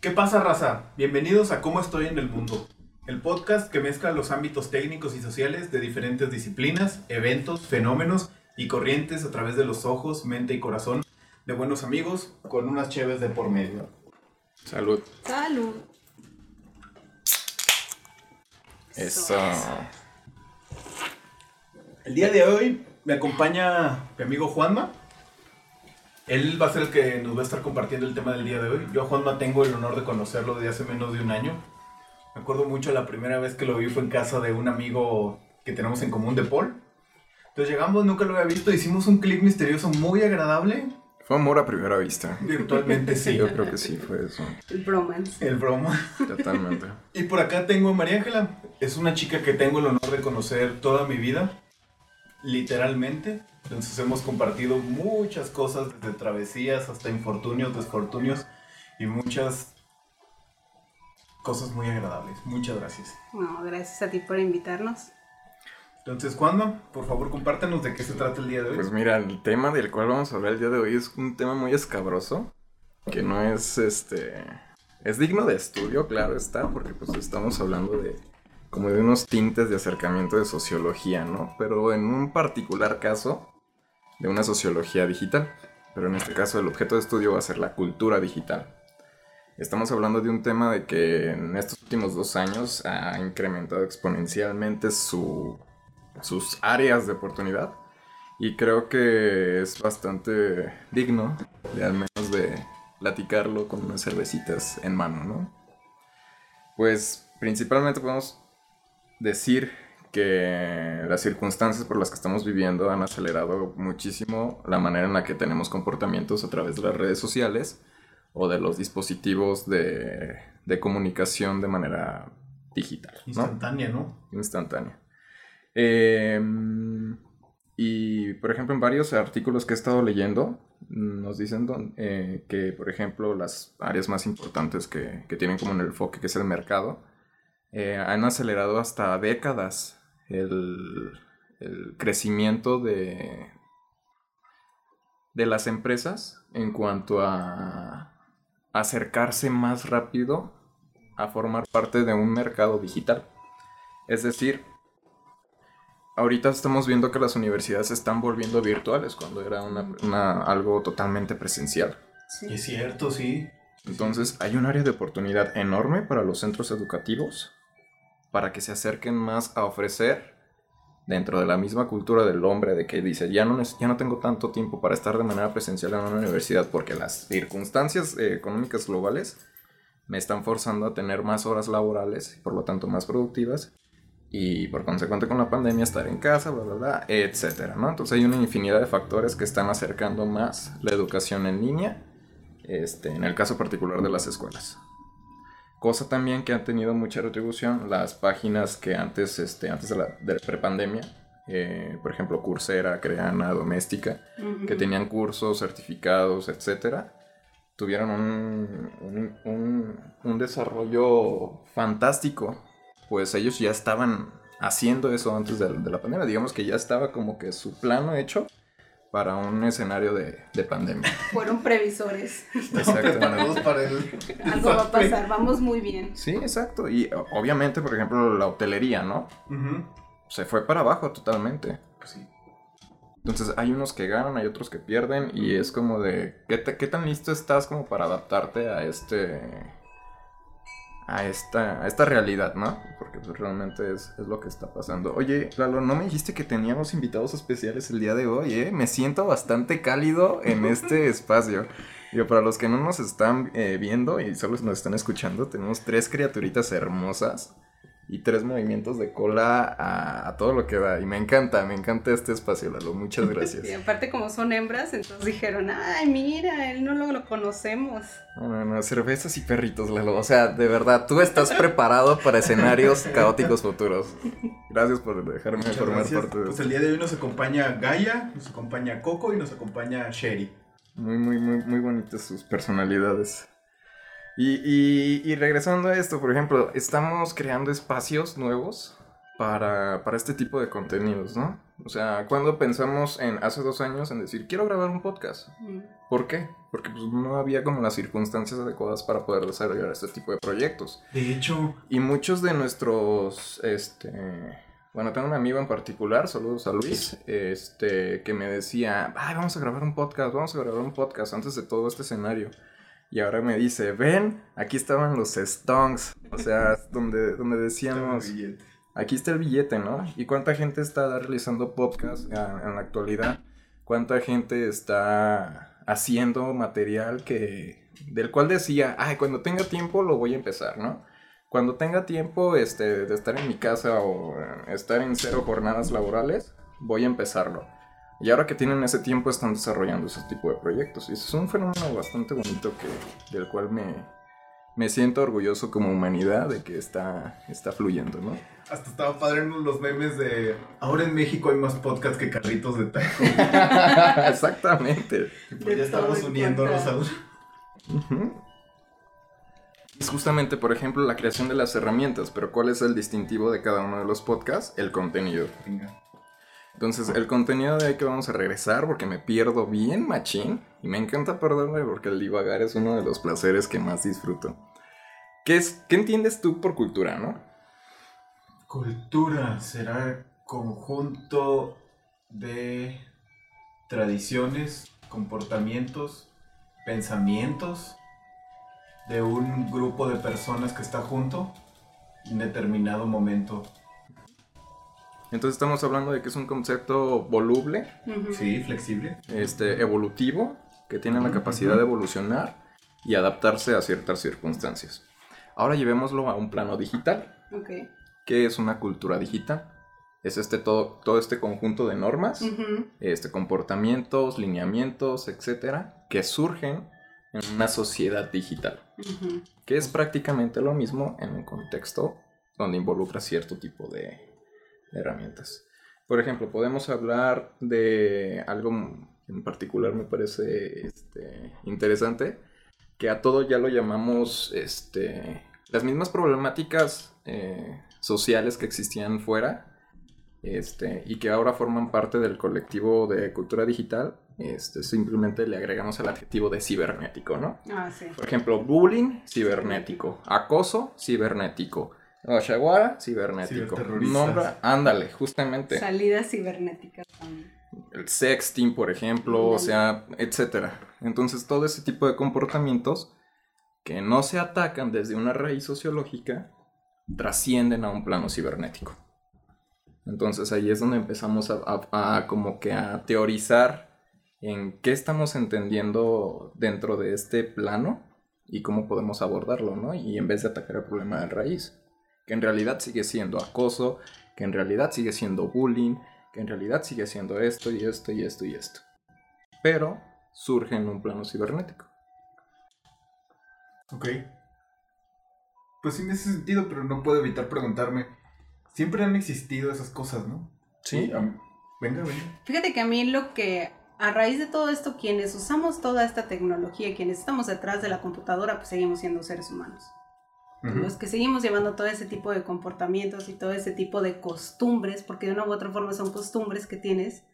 ¿Qué pasa, raza? Bienvenidos a Cómo estoy en el mundo, el podcast que mezcla los ámbitos técnicos y sociales de diferentes disciplinas, eventos, fenómenos y corrientes a través de los ojos, mente y corazón de buenos amigos con unas cheves de por medio. Salud. Salud. Eso. El día de hoy me acompaña mi amigo Juanma. Él va a ser el que nos va a estar compartiendo el tema del día de hoy. Yo a Juanma tengo el honor de conocerlo desde hace menos de un año. Me acuerdo mucho la primera vez que lo vi fue en casa de un amigo que tenemos en común de Paul. Entonces llegamos, nunca lo había visto, hicimos un clic misterioso muy agradable. Fue amor a primera vista. Virtualmente sí. Yo creo que sí fue eso. El bromance. El broma. Totalmente. Y por acá tengo a María Ángela. Es una chica que tengo el honor de conocer toda mi vida. Literalmente. Entonces hemos compartido muchas cosas, desde travesías hasta infortunios, desfortunios y muchas cosas muy agradables. Muchas gracias. No, gracias a ti por invitarnos. Entonces, Juanma, por favor, compártenos de qué se trata el día de hoy. Pues mira, el tema del cual vamos a hablar el día de hoy es un tema muy escabroso. Que no es este. Es digno de estudio, claro está, porque pues estamos hablando de. Como de unos tintes de acercamiento de sociología, ¿no? Pero en un particular caso, de una sociología digital. Pero en este caso, el objeto de estudio va a ser la cultura digital. Estamos hablando de un tema de que en estos últimos dos años ha incrementado exponencialmente su, sus áreas de oportunidad y creo que es bastante digno de al menos de platicarlo con unas cervecitas en mano, ¿no? Pues principalmente podemos decir que las circunstancias por las que estamos viviendo han acelerado muchísimo la manera en la que tenemos comportamientos a través de las redes sociales o de los dispositivos de, de comunicación de manera digital. ¿no? Instantánea, ¿no? Instantánea. Eh, y, por ejemplo, en varios artículos que he estado leyendo, nos dicen don- eh, que, por ejemplo, las áreas más importantes que, que tienen como en el enfoque, que es el mercado, eh, han acelerado hasta décadas el, el crecimiento de, de las empresas en cuanto a acercarse más rápido a formar parte de un mercado digital. Es decir, ahorita estamos viendo que las universidades se están volviendo virtuales cuando era una- una- algo totalmente presencial. Sí. Es cierto, sí. Entonces hay un área de oportunidad enorme para los centros educativos para que se acerquen más a ofrecer dentro de la misma cultura del hombre de que dice ya no, ya no tengo tanto tiempo para estar de manera presencial en una universidad porque las circunstancias eh, económicas globales me están forzando a tener más horas laborales y por lo tanto más productivas y por consecuente con la pandemia estar en casa, bla, bla, bla, etcétera. Entonces hay una infinidad de factores que están acercando más la educación en línea este, en el caso particular de las escuelas. Cosa también que han tenido mucha retribución las páginas que antes, este, antes de la de prepandemia, eh, por ejemplo Coursera, Creana, Doméstica, que tenían cursos, certificados, etcétera, tuvieron un, un- un- un desarrollo fantástico, pues ellos ya estaban haciendo eso antes de, de la pandemia, digamos que ya estaba como que su plano hecho para un escenario de, de pandemia. Fueron previsores. Preparados para el Algo va a pasar. Vamos muy bien. Sí, exacto. Y obviamente, por ejemplo, la hotelería, ¿no? Ujú. Se fue para abajo totalmente. Pues sí. Entonces hay unos que ganan, hay otros que pierden y es como de, ¿qué, te- qué tan listo estás como para adaptarte a este... A esta, a esta realidad, ¿no? Porque pues, realmente es, es lo que está pasando. Oye, Lalo, ¿no me dijiste que teníamos invitados especiales el día de hoy, eh? Me siento bastante cálido en este espacio. Digo, para los que no nos están eh, viendo y solo nos están escuchando, tenemos tres criaturitas hermosas y tres movimientos de cola a, a todo lo que da. Y me encanta, me encanta este espacio, Lalo. Muchas gracias. Y aparte como son hembras, entonces dijeron, ay, mira, él no lo, lo conocemos. No, no, no, cervezas y perritos, Lalo. O sea, de verdad, tú estás preparado para escenarios caóticos futuros. Gracias por dejarme Muchas formar gracias. parte de Pues el día de hoy nos acompaña Gaia, nos acompaña Coco y nos acompaña Sherry. Muy, muy, muy, muy bonitas sus personalidades. Y, y, y regresando a esto, por ejemplo, estamos creando espacios nuevos para, para este tipo de contenidos, ¿no? O sea, cuando pensamos en hace dos años en decir, quiero grabar un podcast. Mm. ¿Por qué? Porque pues, no había como las circunstancias adecuadas para poder desarrollar este tipo de proyectos. De hecho, Y muchos de nuestros, este, bueno, tengo un amigo en particular, saludos a Luis, este, que me decía, ay, vamos a grabar un podcast, vamos a grabar un podcast antes de todo este escenario. Y ahora me dice, ven, aquí estaban los stonks, o sea, donde, donde decíamos, aquí está el billete, ¿no? ¿Y cuánta gente está realizando podcast ah, en la actualidad? ¿Cuánta gente está haciendo material que del cual decía, ay, cuando tenga tiempo lo voy a empezar, ¿no? Cuando tenga tiempo este, de estar en mi casa o estar en cero jornadas laborales, voy a empezarlo. Y ahora que tienen ese tiempo están desarrollando ese tipo de proyectos. Y eso es un fenómeno bastante bonito que, del cual me, me siento orgulloso como humanidad de que está, está fluyendo, ¿no? hasta estaba padre en los memes de. Ahora en México hay más podcasts que carritos de taco. Exactamente. Pues ya estamos todo uniéndonos a. Es justamente, por ejemplo, la creación de las herramientas, pero ¿cuál es el distintivo de cada uno de los podcasts? El contenido. Venga. Entonces, el contenido de ahí que vamos a regresar, porque me pierdo bien machín, y me encanta perderme porque el divagar es uno de los placeres que más disfruto. ¿Qué, es, ¿Qué entiendes tú por cultura, no? Cultura será conjunto de tradiciones, comportamientos, pensamientos de un grupo de personas que está junto en determinado momento. Entonces estamos hablando de que es un concepto voluble, Ujú. Sí, flexible. este, evolutivo, que tiene la Ujú, capacidad ujú. de evolucionar y adaptarse a ciertas circunstancias. Ahora llevémoslo a un plano digital. Ok. ¿Qué es una cultura digital? Es este todo, todo este conjunto de normas, Ujú. este, comportamientos, lineamientos, etcétera, que surgen en una sociedad digital, que es prácticamente lo mismo en un contexto donde involucra cierto tipo de herramientas. Por ejemplo, podemos hablar de algo en particular me parece este, interesante, que a todo ya lo llamamos este, las mismas problemáticas eh, sociales que existían fuera este, y que ahora forman parte del colectivo de cultura digital, este, simplemente le agregamos el adjetivo de cibernético, ¿no? Ah, sí. Por ejemplo, bullying, cibernético. Acoso, cibernético. Oshaguara, cibernético. Nombra, ándale, justamente. Salidas cibernéticas también. El sexting, por ejemplo, o sea, etcétera. Entonces, todo ese tipo de comportamientos que no se atacan desde una raíz sociológica trascienden a un plano cibernético. Entonces ahí es donde empezamos a, a- a como que a teorizar en qué estamos entendiendo dentro de este plano y cómo podemos abordarlo, ¿no? Y en vez de atacar el problema de raíz, que en realidad sigue siendo acoso, que en realidad sigue siendo bullying, que en realidad sigue siendo esto y esto y esto y esto. Pero surge en un plano cibernético. Ok. Pues sí, en ese sentido, pero no puedo evitar preguntarme. Siempre han existido esas cosas, ¿no? am- venga, venga. Fíjate que a mí lo que, a raíz de todo esto, quienes usamos toda esta tecnología, quienes estamos detrás de la computadora, pues seguimos siendo seres humanos. Ujú. Los que seguimos llevando todo ese tipo de comportamientos y todo ese tipo de costumbres, porque de una u otra forma son costumbres que tienes,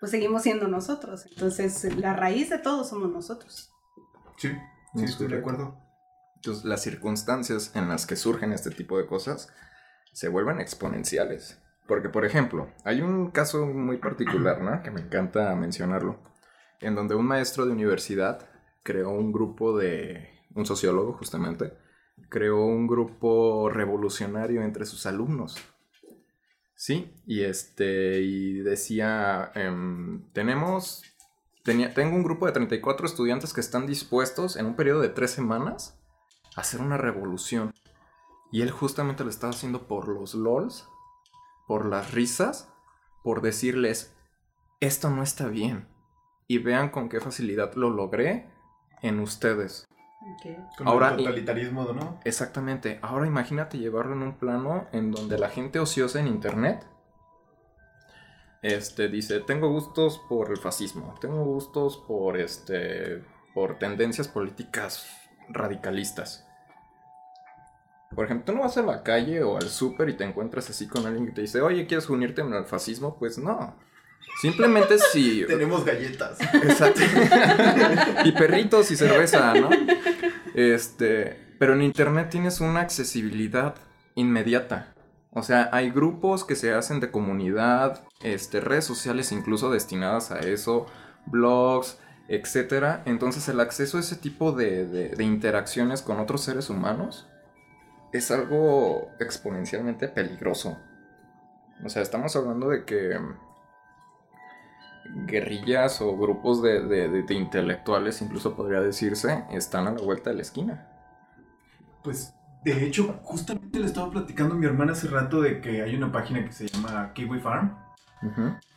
pues seguimos siendo nosotros. Entonces, la raíz de todo somos nosotros. Sí, sí, Es estoy de acuerdo. Entonces, las circunstancias en las que surgen este tipo de cosas se vuelven exponenciales. Porque, por ejemplo, hay un caso muy particular, ¿no? Que me encanta mencionarlo. En donde un maestro de universidad creó un grupo de... Un sociólogo, justamente. Creó un grupo revolucionario entre sus alumnos. Sí, y este... Y decía... em, tenemos... Tenía, tengo un grupo de 34 estudiantes que están dispuestos en un periodo de tres semanas a hacer una revolución. Y él justamente lo estaba haciendo por los LOLs, por las risas, por decirles, esto no está bien. Y vean con qué facilidad lo logré en ustedes. Con Ahora- el totalitarismo, ¿no? Exactamente. Ahora imagínate llevarlo en un plano en donde la gente ociosa en internet este dice, "Tengo gustos por el fascismo, tengo gustos por este por tendencias políticas radicalistas." Por ejemplo, tú no vas a la calle o al súper y te encuentras así con alguien que te dice, oye, ¿quieres unirte al fascismo? Pues no. Simplemente si... Tenemos galletas. Exacto. y perritos y cerveza, ¿no? Este, pero en internet tienes una accesibilidad inmediata. O sea, hay grupos que se hacen de comunidad, este, redes sociales incluso destinadas a eso, blogs, etcétera. Entonces el acceso a ese tipo de, de, interacciones con otros seres humanos es algo exponencialmente peligroso. O sea, estamos hablando de que guerrillas o grupos de, de, intelectuales, incluso podría decirse, están a la vuelta de la esquina. Pues, de hecho, justamente le estaba platicando a mi hermana hace rato de que hay una página que se llama Kiwi Farm.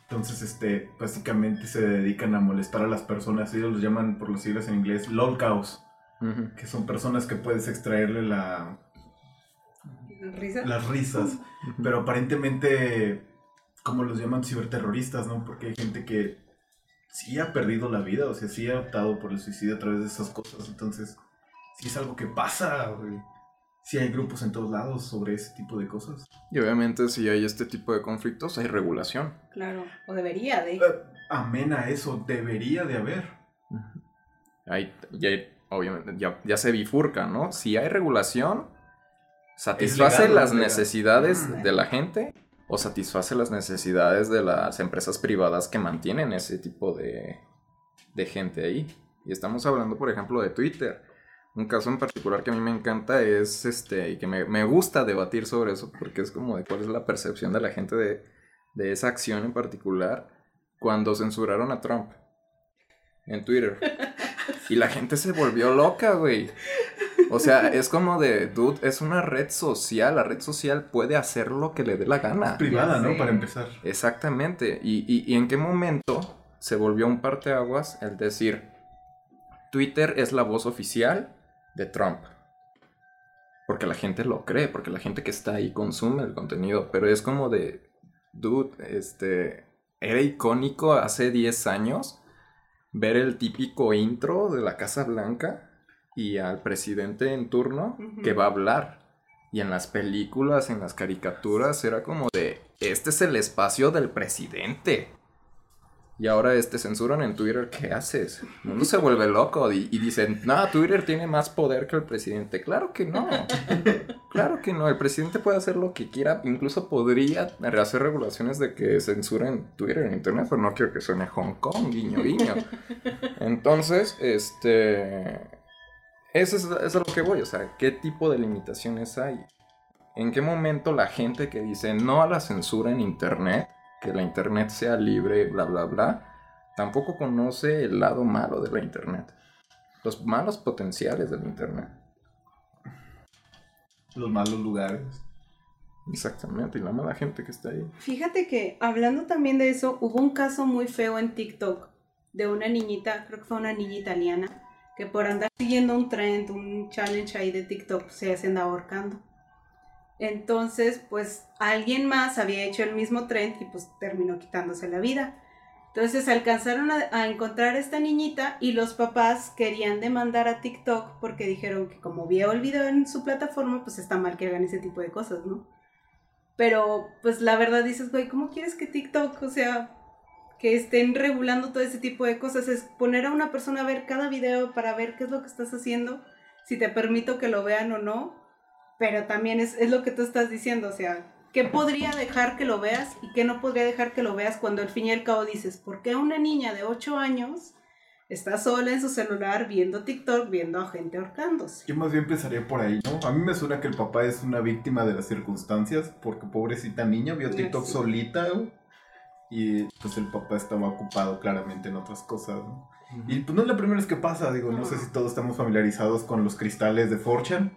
Entonces, este, básicamente se dedican a molestar a las personas. Ellos los llaman por los siglas en inglés lolcows. Que son personas que puedes extraerle la... Las risas. Pero aparentemente como los llaman ciberterroristas, ¿no? Porque hay gente que sí ha perdido la vida, o sea, sí ha optado por el suicidio a través de esas cosas. Entonces, sí es algo que pasa, güey. Sí hay grupos en todos lados sobre ese tipo de cosas. Y obviamente si hay este tipo de conflictos, hay regulación. Claro, o debería de. Eh, amén a eso, debería de haber. Hay, ya, obviamente, ya, se bifurca, ¿no? Si hay regulación, satisface las necesidades de la gente o satisface las necesidades de las empresas privadas que mantienen ese tipo de, de gente ahí. Y estamos hablando, por ejemplo, de Twitter. Un caso en particular que a mí me encanta es este, y que me, me, gusta debatir sobre eso, porque es como de cuál es la percepción de la gente de, de esa acción en particular cuando censuraron a Trump en Twitter. Y la gente se volvió loca, güey. O sea, es como de, dude, es una red social. La red social puede hacer lo que le dé la gana. privada, ¿no? Para empezar. Exactamente. Y, en qué momento se volvió un parteaguas el decir, Twitter es la voz oficial de Trump. Porque la gente lo cree, porque la gente que está ahí consume el contenido. Pero es como de, dude, este, era icónico hace 10 años ver el típico intro de la Casa Blanca y al presidente en turno que va a hablar. Y en las películas, en las caricaturas, era como de, este es el espacio del presidente. Y ahora este censuran en Twitter, ¿qué haces? El mundo se vuelve loco y, dicen, no, Twitter tiene más poder que el presidente. Claro que no. Claro que no. El presidente puede hacer lo que quiera. Incluso podría hacer regulaciones de que censuren Twitter en Internet, pero no quiero que suene Hong Kong, guiño, guiño. Entonces, este eso es, a lo que voy, o sea, ¿qué tipo de limitaciones hay? ¿En qué momento la gente que dice no a la censura en Internet, que la Internet sea libre, bla, bla, bla, tampoco conoce el lado malo de la Internet? Los malos potenciales del Internet. Los malos lugares. Exactamente, y la mala gente que está ahí. Fíjate que hablando también de eso, hubo un caso muy feo en TikTok de una niñita, creo que fue una niña italiana, que por andar siguiendo un trend, un challenge ahí de TikTok, se hacen ahorcando. Entonces, pues alguien más había hecho el mismo trend y pues terminó quitándose la vida. Entonces alcanzaron a, encontrar a esta niñita y los papás querían demandar a TikTok porque dijeron que como el video en su plataforma, pues está mal que hagan ese tipo de cosas, ¿no? Pero pues la verdad dices, güey, ¿cómo quieres que TikTok, o sea, que estén regulando todo ese tipo de cosas, es poner a una persona a ver cada video para ver qué es lo que estás haciendo, si te permito que lo vean o no, pero también es, es lo que tú estás diciendo, o sea, ¿qué podría dejar que lo veas y qué no podría dejar que lo veas cuando al fin y al cabo dices, ¿por qué una niña de 8 años está sola en su celular viendo TikTok, viendo a gente ahorcándose? Yo más bien pensaría por ahí, ¿no? A mí me suena que el papá es una víctima de las circunstancias, porque pobrecita niña vio TikTok solita, y pues el papá estaba ocupado claramente en otras cosas, ¿no? Y pues no es la primera vez que pasa, digo, no. sé si todos estamos familiarizados con los cristales de Fortune.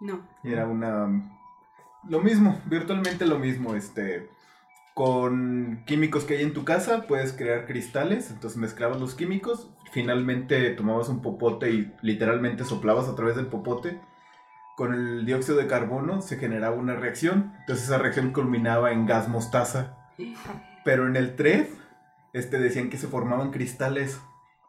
No. Era una... Lo mismo, virtualmente lo mismo, este... Con químicos que hay en tu casa puedes crear cristales, entonces mezclabas los químicos, finalmente tomabas un popote y literalmente soplabas a través del popote. Con el dióxido de carbono se generaba una reacción, entonces esa reacción culminaba en gas mostaza. Pero en el 3, este, decían que se formaban cristales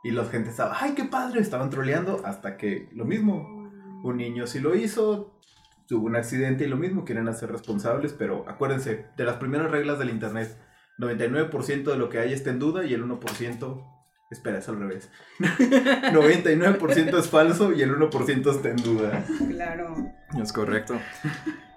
y la gente estaba, ¡ay, qué padre! Estaban troleando hasta que lo mismo. Un niño sí lo hizo, tuvo un accidente y lo mismo, quieren hacer responsables, pero acuérdense, de las primeras reglas del Internet, 99% de lo que hay está en duda y el 1%, espera, es al revés, 99% es falso y el 1% está en duda. Claro. Es correcto.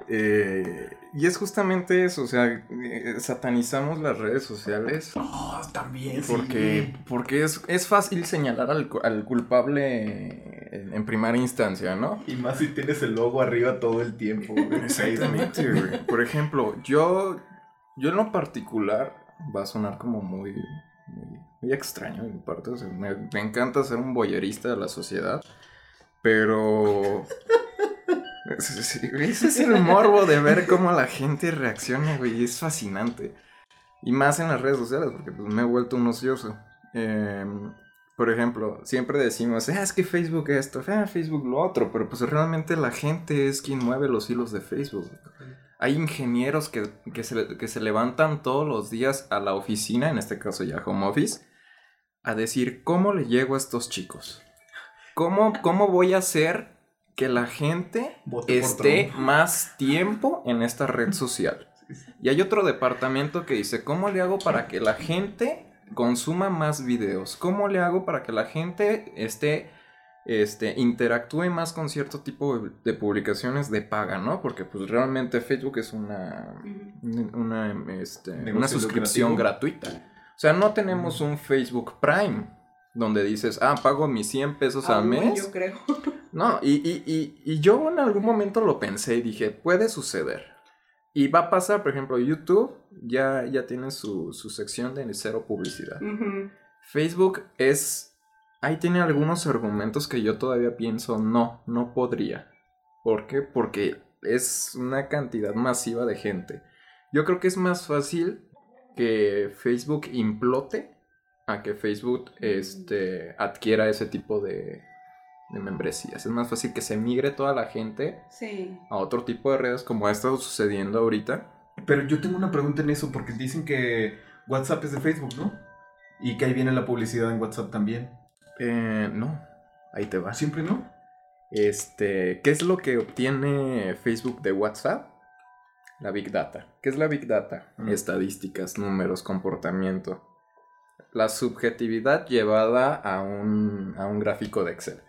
Eh, y es justamente eso, o sea, eh, satanizamos las redes sociales. Oh, también. Porque, porque es, es fácil señalar al, al culpable en, en primera instancia, ¿no? Y más si tienes el logo arriba todo el tiempo. güey. Exactamente, güey. Por ejemplo, yo, yo en lo particular, va a sonar como muy, muy, muy extraño de mi parte. o sea, me, me encanta ser un boyerista de la sociedad, pero... Ese es el morbo de ver cómo la gente reacciona, güey. Es fascinante. Y más en las redes sociales, porque pues, me he vuelto un ocioso. Em, por ejemplo, siempre decimos, "Ah, es que Facebook esto, ah, Facebook lo otro, pero pues realmente la gente es quien mueve los hilos de Facebook. Hay ingenieros que, que se, que se levantan todos los días a la oficina, en este caso ya home office, a decir, ¿cómo le llego a estos chicos? ¿Cómo, cómo voy a hacer que la gente Vote esté más tiempo en esta red social? Y hay otro departamento que dice, ¿cómo le hago para que la gente consuma más videos? ¿Cómo le hago para que la gente esté, este, interactúe más con cierto tipo de, de publicaciones de paga, ¿no? Porque pues realmente Facebook es una, una, este, una suscripción lucrativo. gratuita. O sea, no tenemos un Facebook Prime donde dices, ah, pago mis 100 pesos al mes. Yo creo. No, y, y, y, y yo en algún momento lo pensé y dije, puede suceder. Y va a pasar, por ejemplo, YouTube ya, ya tiene su, su sección de cero publicidad. Facebook es... Ahí tiene algunos argumentos que yo todavía pienso, no, no podría. ¿Por qué? Porque es una cantidad masiva de gente. Yo creo que es más fácil que Facebook implote a que Facebook este, adquiera ese tipo de, de membresías. Es más fácil que se migre toda la gente Sí. a otro tipo de redes como ha estado sucediendo ahorita. Pero yo tengo una pregunta en eso, porque dicen que WhatsApp es de Facebook, ¿no? Y que ahí viene la publicidad en WhatsApp también. Eh, no, ahí te va. ¿Siempre no? Este, ¿qué es lo que obtiene Facebook de WhatsApp? La Big Data. ¿Qué es la Big Data? Mm. Estadísticas, números, comportamiento. La subjetividad llevada a un, a un gráfico de Excel.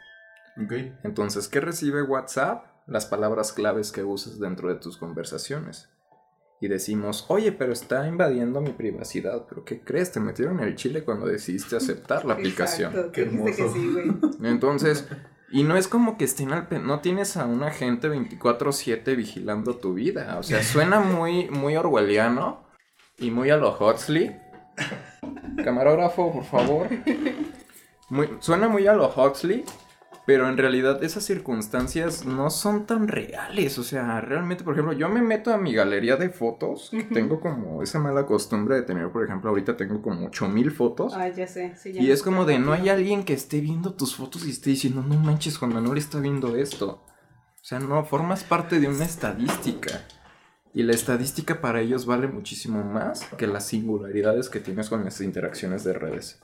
Entonces, ¿qué recibe WhatsApp? Las palabras claves que uses dentro de tus conversaciones. Y decimos, oye, pero está invadiendo mi privacidad. ¿Pero qué crees? Te metieron el chile cuando decidiste aceptar la aplicación. Exacto. Qué hermoso. que sí, güey. Entonces, y no es como que estén al pen- no tienes a un agente 24/7 vigilando tu vida, o sea, suena muy muy orwelliano y muy a lo Huxley. Camarógrafo, por favor. Muy- suena muy a lo Huxley, pero en realidad esas circunstancias no son tan reales, o sea, realmente, por ejemplo, yo me meto a mi galería de fotos, que tengo como esa mala costumbre de tener, por ejemplo, ahorita tengo como 8000 fotos. Ah, ya sé. sí, ya Y es como de no hay alguien que esté viendo tus fotos y esté diciendo, no manches, Juan Manuel está viendo esto. O sea, no, formas parte de una estadística. Y la estadística para ellos vale muchísimo más que las singularidades que tienes con las interacciones de redes.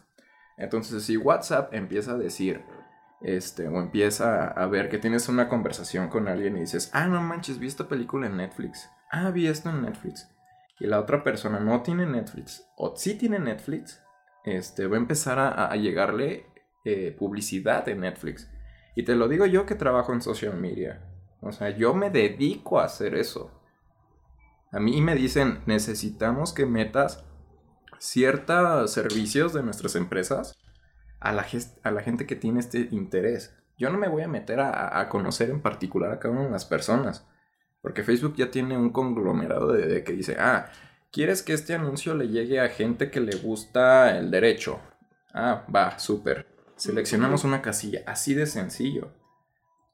Entonces, si WhatsApp empieza a decir, este, o empieza a ver que tienes una conversación con alguien y dices, ah, no manches, vi esta película en Netflix. Ah, vi esto en Netflix. Y la otra persona no tiene Netflix, o sí tiene Netflix, este, va a empezar a, llegarle eh, publicidad en Netflix. Y te lo digo yo que trabajo en social media. O sea, yo me dedico a hacer eso. A mí me dicen, necesitamos que metas ciertos servicios de nuestras empresas a la, a la gente que tiene este interés. Yo no me voy a meter a, a conocer en particular a cada una de las personas. Porque Facebook ya tiene un conglomerado de, de que dice, ah, ¿quieres que este anuncio le llegue a gente que le gusta el derecho? Ah, va, súper. Seleccionamos una casilla, así de sencillo.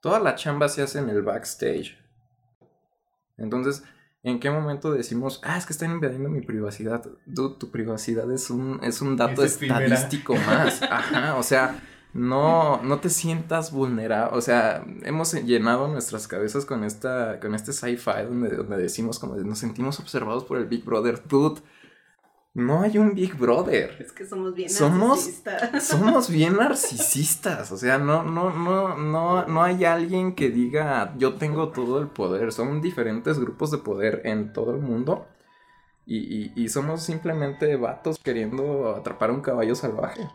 Toda la chamba se hace en el backstage. Entonces, ¿en qué momento decimos, ah, es que están invadiendo mi privacidad? Dude, tu privacidad es un, es un dato Es estadístico más. Ajá, o sea, no, no te sientas vulnerable. O sea, hemos llenado nuestras cabezas con esta, con este sci-fi donde, donde decimos como nos sentimos observados por el Big Brother. Dude, no hay un Big Brother. Es que somos bien Somos- narcisistas. Somos bien narcisistas, o sea, no, no, no, no, no hay alguien que diga yo tengo todo el poder. Son diferentes grupos de poder en todo el mundo y, y- y somos simplemente vatos queriendo atrapar un caballo salvaje.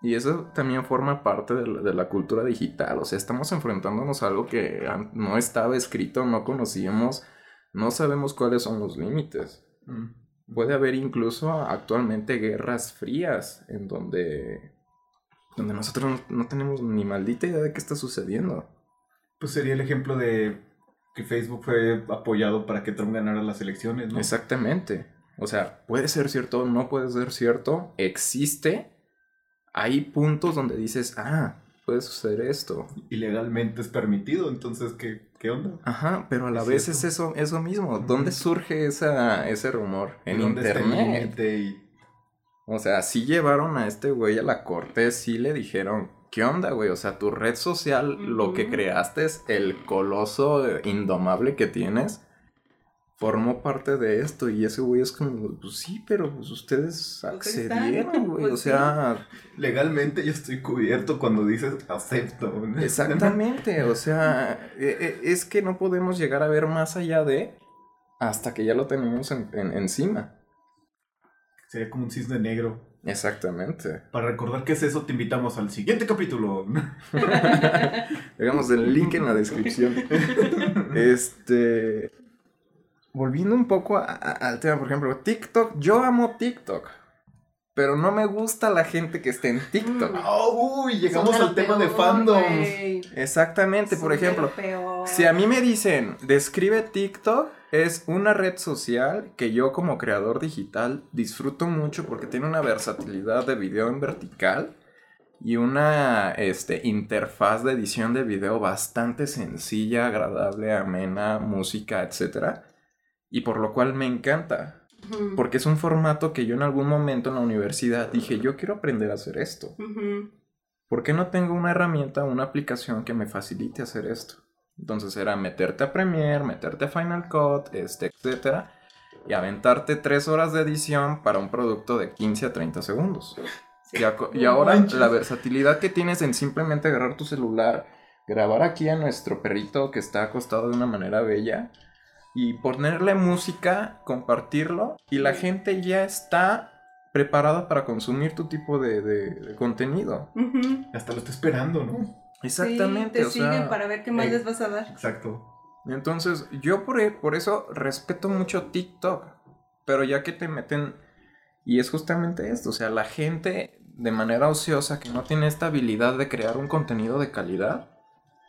Y eso también forma parte de la, de la cultura digital, o sea, estamos enfrentándonos a algo que no estaba escrito, no conocíamos, no sabemos cuáles son los límites. Mm. Puede haber incluso actualmente guerras frías en donde, donde nosotros no, no tenemos ni maldita idea de qué está sucediendo. Pues sería el ejemplo de que Facebook fue apoyado para que Trump ganara las elecciones, ¿no? Exactamente. O sea, puede ser cierto, no puede ser cierto, existe. Hay puntos donde dices, ah, puede suceder esto. Y legalmente es permitido, entonces, ¿qué, qué onda? Ajá, pero a la Es vez cierto. es eso, eso mismo. ¿Dónde surge esa, ese rumor? En ¿Y dónde está el internet. Y- O sea, sí llevaron a este güey a la corte, sí le dijeron, ¿qué onda, güey? O sea, tu red social, lo que creaste es el coloso indomable que tienes, formó parte de esto. Y ese güey es como, pues sí, pero pues ustedes Pues accedieron, ¿no? güey. Pues o sea, Legalmente yo estoy cubierto cuando dices acepto. exactamente. O sea, eh, eh, es que no podemos llegar a ver más allá de hasta que ya lo tenemos en- en- encima. Sería como un cisne negro. Exactamente. Para recordar qué es eso, te invitamos al siguiente capítulo. Dejamos el link en la descripción. Este. Volviendo un poco a- a- al tema, por ejemplo, TikTok. Yo amo TikTok. Pero no me gusta la gente que esté en TikTok. Mm. Oh, uy, llegamos Son al tema de fandoms. Exactamente, por Son ejemplo. Si a mí me dicen, describe TikTok, es una red social que yo como creador digital disfruto mucho porque tiene una versatilidad de video en vertical y una este, interfaz de edición de video bastante sencilla, agradable, amena, música, etc. Y por lo cual me encanta, porque es un formato que yo en algún momento en la universidad dije, yo quiero aprender a hacer esto. Ujú. ¿Por qué no tengo una herramienta, una aplicación que me facilite hacer esto? Entonces era meterte a Premiere, meterte a Final Cut, este, etcétera, y aventarte tres horas de edición para un producto de 15 a 30 segundos. Y, ahora manches. la versatilidad que tienes en simplemente agarrar tu celular, grabar aquí a nuestro perrito que está acostado de una manera bella y ponerle música, compartirlo y la gente ya está preparada para consumir tu tipo de, de- de contenido. Hasta lo está esperando, ¿no? Exactamente, Sí, te o sea, siguen para ver qué más eh, les vas a dar. Exacto. entonces yo por, e- por eso respeto mucho TikTok, pero ya que te meten, y es justamente esto, o sea, la gente de manera ociosa que no tiene esta habilidad de crear un contenido de calidad,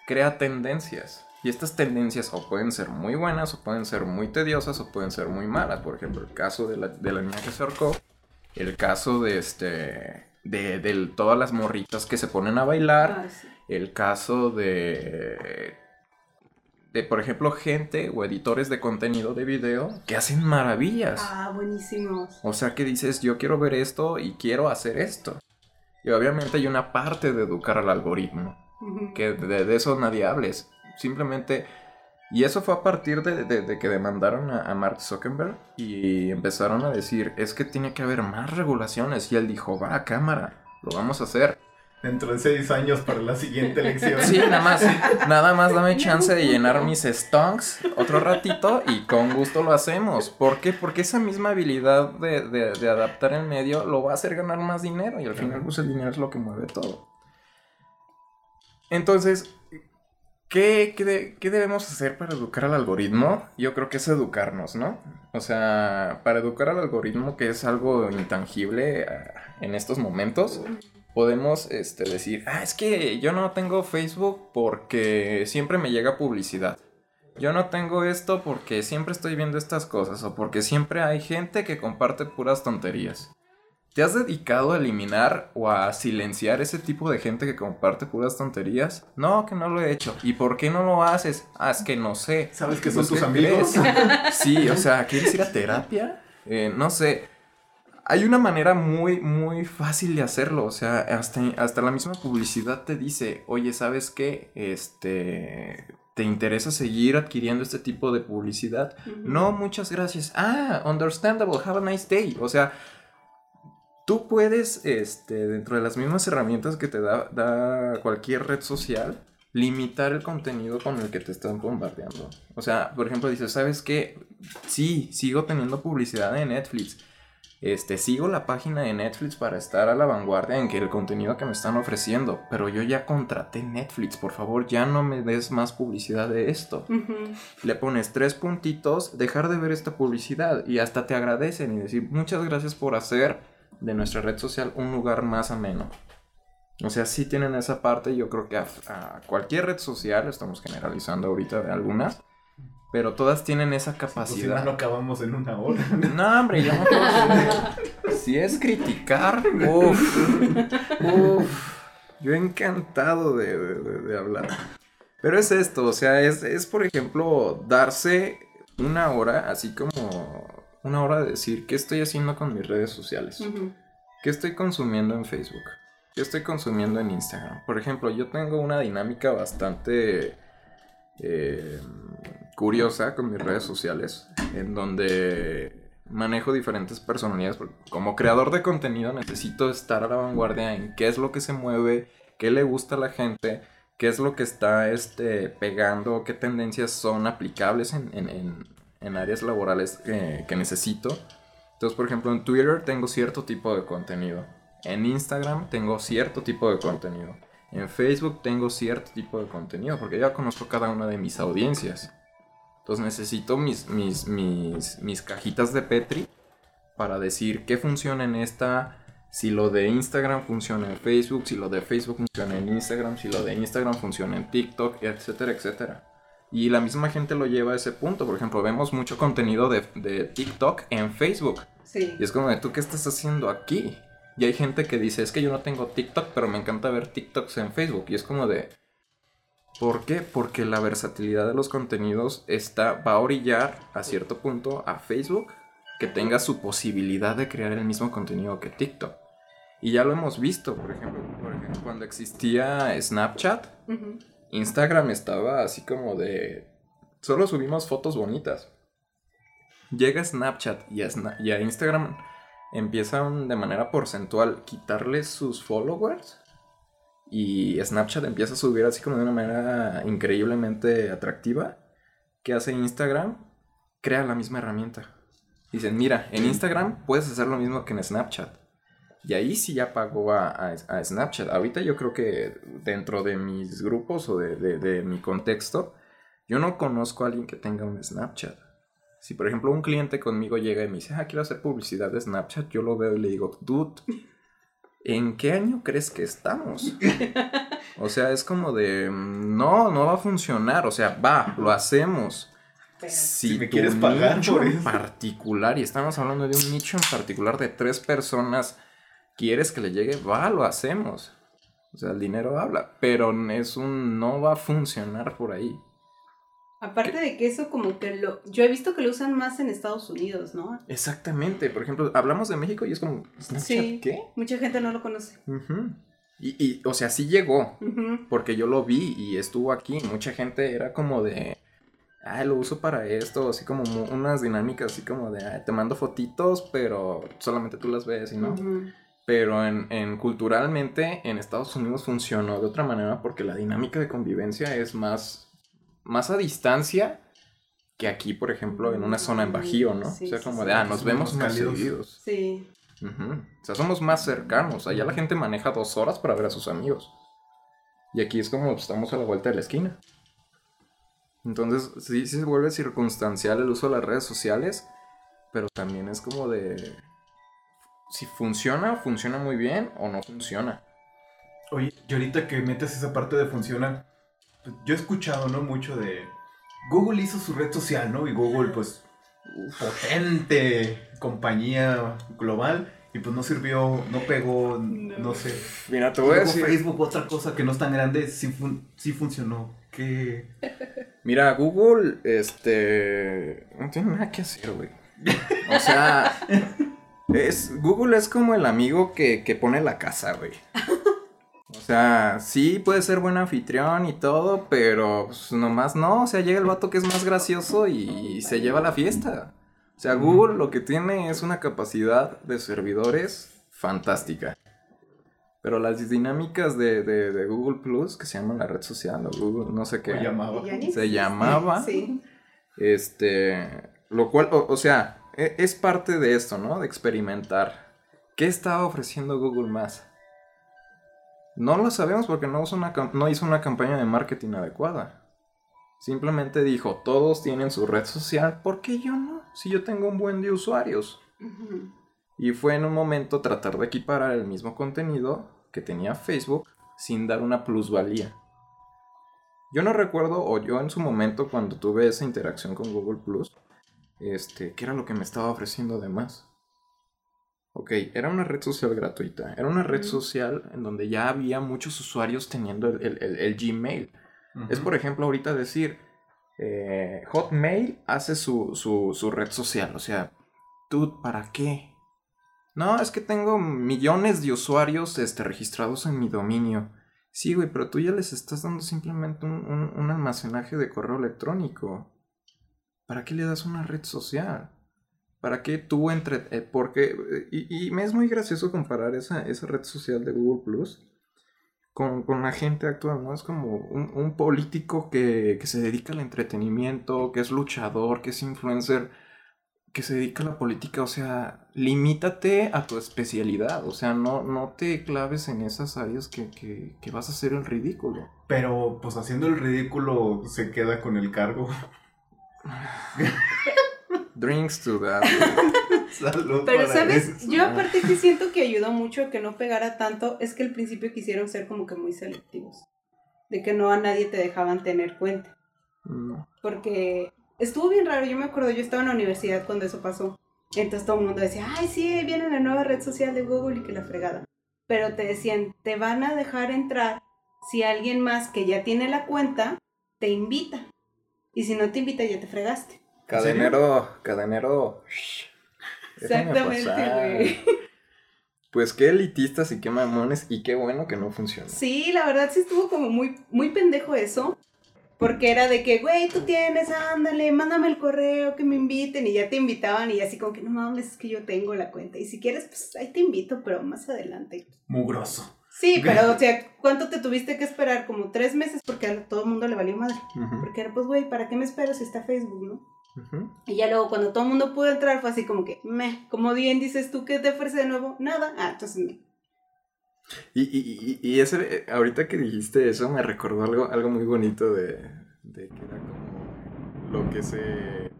crea tendencias. Y estas tendencias o pueden ser muy buenas, o pueden ser muy tediosas, o pueden ser muy malas. Por ejemplo, el caso de la, de la niña que se ahorcó, el caso de este... De, de todas las morritas que se ponen a bailar, sí. el caso de, de, por ejemplo, gente o editores de contenido de video que hacen maravillas. Ah, buenísimos. O sea que dices, yo quiero ver esto y quiero hacer esto. Y obviamente hay una parte de educar al algoritmo, que de, de eso nadie hables. Simplemente... Y eso fue a partir de, de- de que demandaron a, a Mark Zuckerberg y empezaron a decir, es que tiene que haber más regulaciones. Y él dijo, va a cámara, lo vamos a hacer. Dentro de seis años para la siguiente elección. Sí, nada más, nada más dame chance de llenar mis stonks otro ratito y con gusto lo hacemos. ¿Por qué? Porque esa misma habilidad de, de- de adaptar el medio lo va a hacer ganar más dinero y al final pues el dinero es lo que mueve todo. Entonces, ¿qué, qué, de- qué debemos hacer para educar al algoritmo? Yo creo que es educarnos, ¿no? O sea, para educar al algoritmo, que es algo intangible ah, en estos momentos, podemos este, decir, ah, es que yo no tengo Facebook porque siempre me llega publicidad. Yo no tengo esto porque siempre estoy viendo estas cosas o porque siempre hay gente que comparte puras tonterías. ¿Te has dedicado a eliminar o a silenciar ese tipo de gente que comparte puras tonterías? No, que no lo he hecho. ¿Y por qué no lo haces? Ah, es que no sé. ¿Sabes que son tus ¿qué amigos? Sí, o sea, ¿quieres ir a terapia? Eh, no sé. hay una manera muy, muy fácil de hacerlo. O sea, hasta, hasta la misma publicidad te dice, oye, ¿sabes qué? Este, ¿te interesa seguir adquiriendo este tipo de publicidad? No, muchas gracias. Ah, understandable, have a nice day. O sea, tú puedes, este, dentro de las mismas herramientas que te da, da cualquier red social, limitar el contenido con el que te están bombardeando. O sea, por ejemplo, dices, ¿sabes qué? Sí, sigo teniendo publicidad en Netflix este, sigo la página de Netflix para estar a la vanguardia en que el contenido que me están ofreciendo, pero yo ya contraté Netflix, por favor, ya no me des más publicidad de esto. Le pones tres puntitos, dejar de ver esta publicidad y hasta te agradecen y decir muchas gracias por hacer de nuestra red social un lugar más ameno. O sea, sí tienen esa parte, yo creo que a, a cualquier red social, estamos generalizando ahorita de algunas, pero todas tienen esa capacidad. Si no, acabamos en una hora. No, hombre, yo no Si es criticar, uff, uff. Yo encantado de, hablar. Pero es esto, o sea, es, es por ejemplo darse una hora, así como una hora de decir qué estoy haciendo con mis redes sociales. ¿Qué estoy consumiendo en Facebook? ¿Qué estoy consumiendo en Instagram? Por ejemplo, yo tengo una dinámica bastante eh, curiosa con mis redes sociales, en donde manejo diferentes personalidades. Como creador de contenido necesito estar a la vanguardia en qué es lo que se mueve, qué le gusta a la gente, qué es lo que está este, pegando, qué tendencias son aplicables en, áreas laborales que, que necesito. Entonces, por ejemplo, en Twitter tengo cierto tipo de contenido. En Instagram tengo cierto tipo de contenido. En Facebook tengo cierto tipo de contenido porque ya conozco cada una de mis audiencias. Entonces necesito mis, mis, mis, cajitas de Petri para decir qué funciona en esta, si lo de Instagram funciona en Facebook, si lo de Facebook funciona en Instagram, si lo de Instagram funciona en TikTok, etcétera, etcétera. Y la misma gente lo lleva a ese punto. Por ejemplo, vemos mucho contenido de, de TikTok en Facebook. Sí. Y es como de, ¿tú qué estás haciendo aquí? Y hay gente que dice, es que yo no tengo TikTok, pero me encanta ver TikToks en Facebook. Y es como de, ¿Por qué? Porque la versatilidad de los contenidos está, va a orillar a cierto punto a Facebook que tenga su posibilidad de crear el mismo contenido que TikTok. Y ya lo hemos visto, por ejemplo, cuando existía Snapchat, Instagram estaba así como de... Solo subimos fotos bonitas. Llega Snapchat y a, Instagram empiezan de manera porcentual quitarle sus followers y Snapchat empieza a subir así como de una manera increíblemente atractiva. ¿Qué hace Instagram? Crea la misma herramienta. Dicen, mira, en Instagram puedes hacer lo mismo que en Snapchat. Y ahí sí ya pagó a, Snapchat. Ahorita yo creo que dentro de mis grupos o de, mi contexto, yo no conozco a alguien que tenga un Snapchat. Si por ejemplo un cliente conmigo llega y me dice, ah, quiero hacer publicidad de Snapchat, yo lo veo y le digo, dude, ¿en qué año crees que estamos? O sea, es como de, no, no va a funcionar, o sea, va, lo hacemos. si, me quieres pagar nicho en particular, y estamos hablando de un nicho en particular de tres personas, quieres que le llegue, va, lo hacemos. O sea, el dinero habla, pero es un no va a funcionar por ahí. Aparte de que eso como que lo... Yo he visto que lo usan más en Estados Unidos, ¿no? Exactamente. Por ejemplo, hablamos de México y es como... sí, ¿Qué? Mucha gente no lo conoce. y, y, o sea, sí llegó. Porque yo lo vi y estuvo aquí. Mucha gente era como de... Ah, lo uso para esto. Así como unas dinámicas así como de... te mando fotitos, pero solamente tú las ves y no. Pero en, en, culturalmente en Estados Unidos funcionó de otra manera porque la dinámica de convivencia es más más a distancia que aquí, por ejemplo, en una zona en Bajío, ¿no? o sea, como de, ah, nos vemos más seguidos. Sí. O sea, somos más cercanos. Allá la gente maneja dos horas para ver a sus amigos. Y aquí es como estamos a la vuelta de la esquina. Entonces, sí, sí se vuelve circunstancial el uso de las redes sociales, pero también es como de si funciona, funciona muy bien o no funciona. Oye, y ahorita que metes esa parte de funciona, yo he escuchado, ¿no? Mucho de... Google hizo su red social, ¿no? Y Google, pues, potente compañía global. Y pues no sirvió, no pegó, no, sé. Mira, te voy a decir. Facebook, otra cosa que no es tan grande, sí, sí funcionó. ¿Qué? Mira, Google, este. No tiene nada que hacer, güey. O sea. Es, Google es como el amigo que, que pone la casa, güey. O sea, sí puede ser buen anfitrión y todo, pero pues, nomás no. O sea, llega el vato que es más gracioso y se lleva la fiesta. O sea, Google lo que tiene es una capacidad de servidores fantástica. Pero las dinámicas de, de- de Google Plus, que se llama la red social, o Google, no sé qué, Me llamaba. Se llamaba. Sí. Este, lo cual, o, o sea, es parte de esto, ¿no? De experimentar. ¿Qué estaba ofreciendo Google más? No lo sabemos porque no hizo, una, cam- no hizo una campaña de marketing adecuada. Simplemente dijo, todos tienen su red social, ¿por qué yo no? Si yo tengo un buen de usuarios. Y fue en un momento tratar de equiparar el mismo contenido que tenía Facebook sin dar una plusvalía. Yo no recuerdo, o yo en su momento cuando tuve esa interacción con Google Plus, este, ¿qué era lo que me estaba ofreciendo de más? Ok, era una red social gratuita, era una red social en donde ya había muchos usuarios teniendo el, el- el- el Gmail. Es por ejemplo ahorita decir, eh, Hotmail hace su, su, su red social, o sea, ¿tú para qué? No, es que tengo millones de usuarios este, registrados en mi dominio. Sí, güey, pero tú ya les estás dando simplemente un, un- un almacenaje de correo electrónico. ¿Para qué le das una red social? ¿Para qué tú entre... eh, porque... eh, y, me es muy gracioso comparar esa, esa red social de Google Plus con, con la gente actual, ¿no? Es como un, un político que, que se dedica al entretenimiento, que es luchador, que es influencer, que se dedica a la política, o sea, limítate a tu especialidad, o sea, no, no te claves en esas áreas que, que, que vas a hacer el ridículo. Pero, pues haciendo el ridículo, se queda con el cargo. Drinks to that. Salud Pero, para ¿sabes? eso. Yo aparte que siento que ayudó mucho a que no pegara tanto, es que al principio quisieron ser como que muy selectivos. De que no a nadie te dejaban tener cuenta. Mm, Porque estuvo bien raro, yo me acuerdo, yo estaba en la universidad cuando eso pasó. Entonces todo el mundo decía, ay, sí, viene la nueva red social de Google y que la fregada. Pero te decían, te van a dejar entrar si alguien más que ya tiene la cuenta te invita. Y si no te invita, ya te fregaste. Cadenero, cadenero. Exactamente, güey. Pues qué elitistas y qué mamones y qué bueno que no funcionó. Sí, la verdad sí estuvo como muy, muy pendejo eso. Porque era de que, güey, tú tienes, ándale, mándame el correo, que me inviten. Y ya te invitaban y así como que, no mames, es que yo tengo la cuenta. Y si quieres, pues ahí te invito, pero más adelante. Mugroso. Sí, pero, o sea, ¿cuánto te tuviste que esperar? Como tres meses porque a todo el mundo le valió madre. Porque era, pues, güey, ¿para qué me espero si está Facebook, no? Y ya luego cuando todo el mundo pudo entrar fue así como que, me, como bien dices tú, ¿qué te ofrece de nuevo? Nada. Ah, entonces me. Y, y, y, y ese, ahorita que dijiste eso, me recordó algo, algo muy bonito de, de que era como lo que se.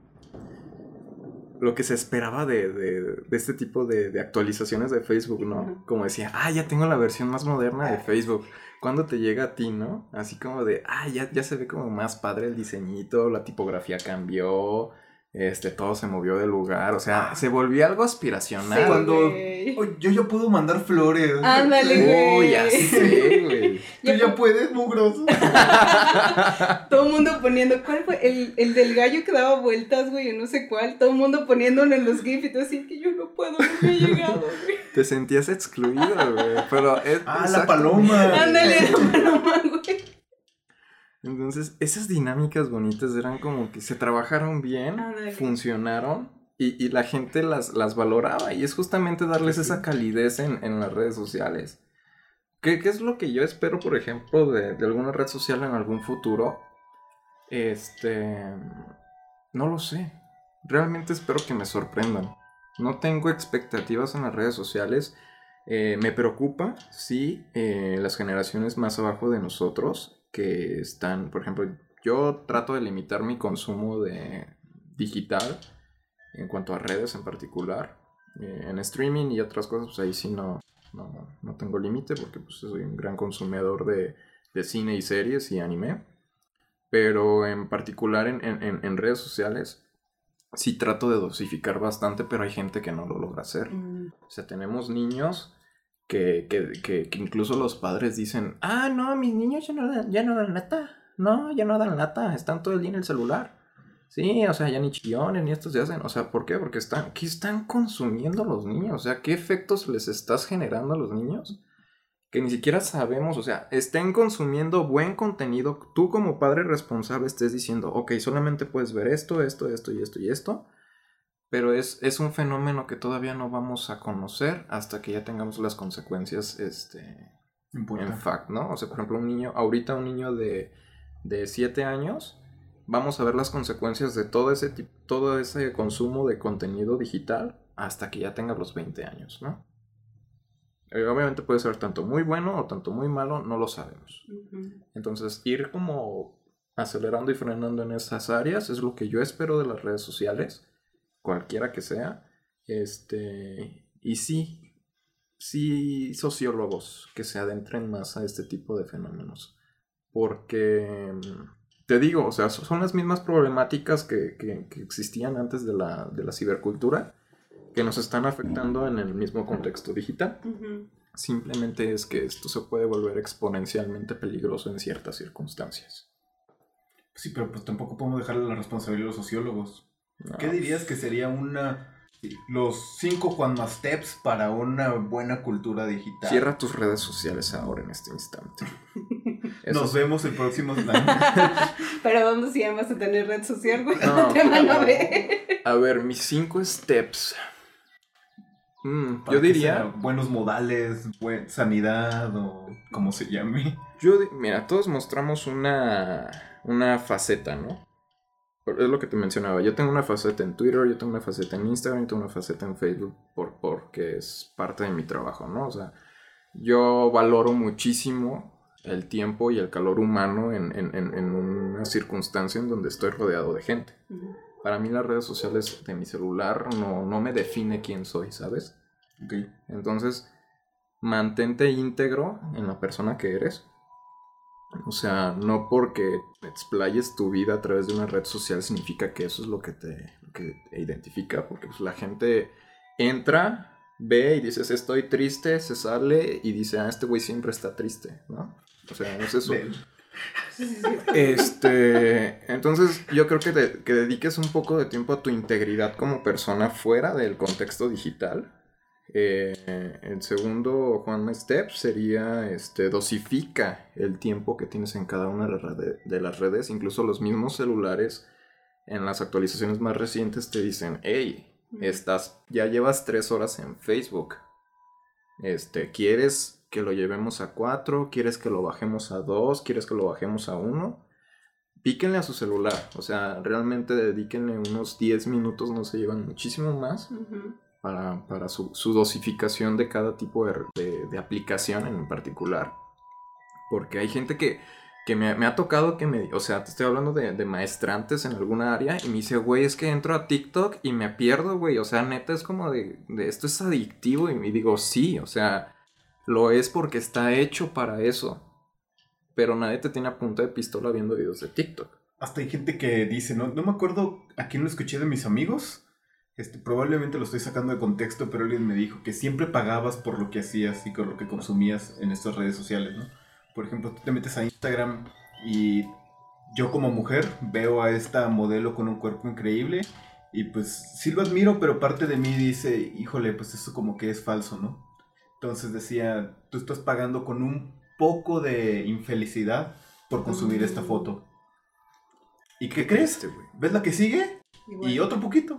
Lo que se esperaba de, de, de este tipo de, de actualizaciones de Facebook, ¿no? Como decía, ah, ya tengo la versión más moderna de Facebook. ¿Cuándo te llega a ti, no? Así como de, ah, ya, ya se ve como más padre el diseñito, la tipografía cambió, este, todo se movió de lugar, o sea, se volvió algo aspiracional. Sí, Cuando-. Oye, yo ya puedo mandar flores. Ándale, güey. Uy, ya sé, güey. Tú Ya puedes, mugroso. Todo el mundo poniendo, ¿cuál fue? El, el del gallo que daba vueltas, güey, yo no sé cuál. Todo el mundo poniéndolo en los GIFs y todo así, que yo no puedo, no me he llegado, güey. Te sentías excluido, güey. Pero es. Ah, la paloma. Ándale, no, paloma, güey. Entonces, esas dinámicas bonitas eran como que se trabajaron bien, funcionaron y, y la gente las, las valoraba. Y es justamente darles esa calidez en, en las redes sociales. ¿Qué, qué es lo que yo espero, por ejemplo, de, de alguna red social en algún futuro? Este. No lo sé. Realmente espero que me sorprendan. No tengo expectativas en las redes sociales. Eh, me preocupa, sí, eh, las generaciones más abajo de nosotros que están, por ejemplo, yo trato de limitar mi consumo de digital en cuanto a redes en particular. Eh, en streaming y otras cosas, pues ahí sí no, no, no tengo límite porque pues, soy un gran consumidor de, de cine y series y anime. Pero en particular en, en- en- redes sociales sí trato de dosificar bastante, pero hay gente que no lo logra hacer. Mm, O sea, tenemos niños que, que, que, incluso los padres dicen, ah, no, mis niños ya no dan, ya no dan lata. No, ya no dan lata, están todo el día en el celular. Sí, o sea, ya ni chillones ni estos se hacen. O sea, ¿por qué? Porque están, ¿qué están consumiendo los niños? O sea, ¿qué efectos les estás generando a los niños? Que ni siquiera sabemos, o sea, estén consumiendo buen contenido. Tú como padre responsable estés diciendo, ok, solamente puedes ver esto, esto, esto y esto y esto. Pero es, es un fenómeno que todavía no vamos a conocer hasta que ya tengamos las consecuencias, este, en fact, ¿no? O sea, por ejemplo, un niño, ahorita un niño de, de 7 años vamos a ver las consecuencias de todo ese, todo ese consumo de contenido digital hasta que ya tenga los 20 años, ¿no? Eh, obviamente puede ser tanto muy bueno o tanto muy malo, no lo sabemos. Entonces, ir como acelerando y frenando en esas áreas es lo que yo espero de las redes sociales, cualquiera que sea. Este, y sí, sí sociólogos que se adentren más a este tipo de fenómenos. Porque te digo, o sea, son las mismas problemáticas que, existían antes de la, cibercultura que nos están afectando en el mismo contexto digital. Simplemente es que esto se puede volver exponencialmente peligroso en ciertas circunstancias. Sí, pero pues tampoco podemos dejarle la responsabilidad a los sociólogos. ¿Qué dirías que sería una los cinco Juan más steps para una buena cultura digital. Cierra tus redes sociales ahora en este instante. Nos vemos el próximo slide. Pero ¿dónde si vas a tener red social, güey? No, te van a ver. A ver, mis cinco steps. Mm, yo diría. Buenos modales, sanidad o como se llame. Yo, mira, todos mostramos una, una faceta, ¿no? Es lo que te mencionaba. Yo tengo una faceta en Twitter, yo tengo una faceta en Instagram, yo tengo una faceta en Facebook por, porque es parte de mi trabajo, ¿no? O sea, yo valoro muchísimo el tiempo y el calor humano en, una circunstancia en donde estoy rodeado de gente. Para mí las redes sociales de mi celular no, no me define quién soy, ¿sabes? Okay. Entonces, mantente íntegro en la persona que eres o sea, no porque explayes tu vida a través de una red social significa que eso es lo que te, identifica, porque pues, la gente entra, ve y dices estoy triste, se sale y dice, ah, este güey siempre está triste, ¿no? O sea, es eso. Este, entonces yo creo que, que dediques un poco de tiempo a tu integridad como persona fuera del contexto digital eh, el segundo Juan Step sería este, dosifica el tiempo que tienes en cada una de las redes. Incluso los mismos celulares en las actualizaciones más recientes te dicen, hey, estás, ya llevas tres horas en Facebook. Este, ¿quieres que lo llevemos a cuatro? ¿Quieres que lo bajemos a dos? ¿Quieres que lo bajemos a uno? Píquenle a su celular. O sea, realmente dedíquenle unos 10 minutos, no se llevan muchísimo más para, su, dosificación de cada tipo de, aplicación en particular. Porque hay gente que, me, ha tocado que me... O sea, te estoy hablando de, maestrantes en alguna área y me dice, güey, es que entro a TikTok y me pierdo, güey. O sea, neta es como de, esto es adictivo y me digo, sí, o sea, lo es porque está hecho para eso. Pero nadie te tiene a punta de pistola viendo videos de TikTok. Hasta hay gente que dice, no, no me acuerdo a quién lo escuché de mis amigos, este, probablemente lo estoy sacando de contexto, pero alguien me dijo que siempre pagabas por lo que hacías y por lo que consumías en estas redes sociales, ¿no? Por ejemplo, tú te metes a Instagram y yo como mujer veo a esta modelo con un cuerpo increíble y pues sí lo admiro, pero parte de mí dice, híjole, pues eso como que es falso, ¿no? Entonces decía, tú estás pagando con un poco de infelicidad por consumir esta mm. foto. ¿Y qué crees? ¿Ves la que sigue? Y otro poquito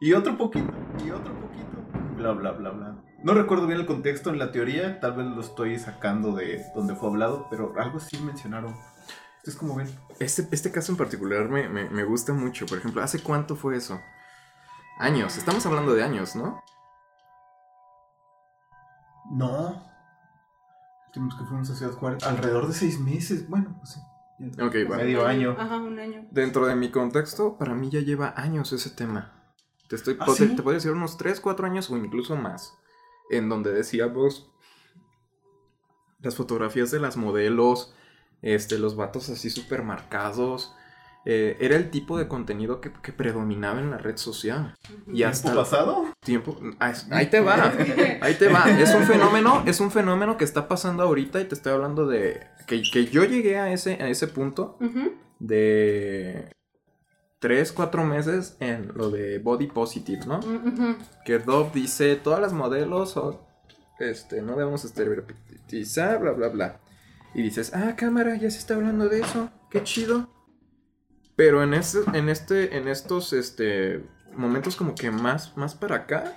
y otro poquito, y otro poquito, bla, bla, bla, bla. No recuerdo bien el contexto en la teoría, tal vez lo estoy sacando de donde fue hablado, pero algo sí mencionaron. es como ven. Este, este caso en particular me, me, gusta mucho. Por ejemplo, ¿hace cuánto fue eso? Años, estamos hablando de años, ¿no? No. Tenemos que fuimos a Ciudad Juárez. Alrededor de seis meses. Bueno, pues sí. Ok, Medio año. Ajá, un año. Dentro de mi contexto, para mí ya lleva años ese tema. Te, estoy, ¿Ah, te, puedo decir unos 3, 4 años o incluso más. En donde decíamos las fotografías de las modelos, este, los vatos así súper marcados. Eh, era el tipo de contenido que, predominaba en la red social. Y hasta ¿Tiempo pasado? Tiempo, ah, ahí te va, ahí te va. Es un fenómeno, es un fenómeno que está pasando ahorita y te estoy hablando de que, yo llegué a ese, a ese punto de 3, 4 meses en lo de body positive, ¿no? Mm. Que Dove dice, todas las modelos son, este, no debemos estereotipizar, bla, bla, bla. Y dices, ah, cámara, ya se está hablando de eso, qué chido. Pero en este, en este, en estos, este, momentos como que más, más para acá,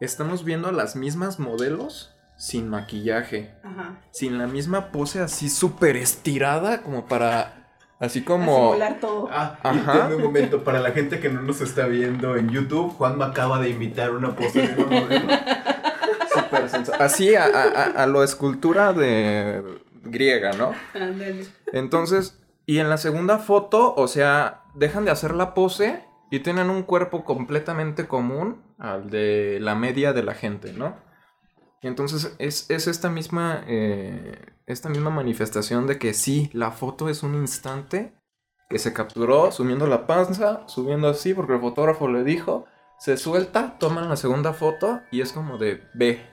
estamos viendo a las mismas modelos sin maquillaje, Ajá. sin la misma pose así súper estirada como para, así A como... simular todo. Ah, Ajá. y un momento, para la gente que no nos está viendo en YouTube, Juanma acaba de imitar una pose de una modelo. súper sensa- Así a, a- a- a lo escultura de griega, ¿no? Ándale. Entonces, y en la segunda foto, o sea, dejan de hacer la pose y tienen un cuerpo completamente común al de la media de la gente, ¿no? Y entonces es, es esta misma eh, esta misma manifestación de que sí, la foto es un instante que se capturó subiendo la panza, subiendo así porque el fotógrafo le dijo, se suelta, toman la segunda foto y es como de, ve,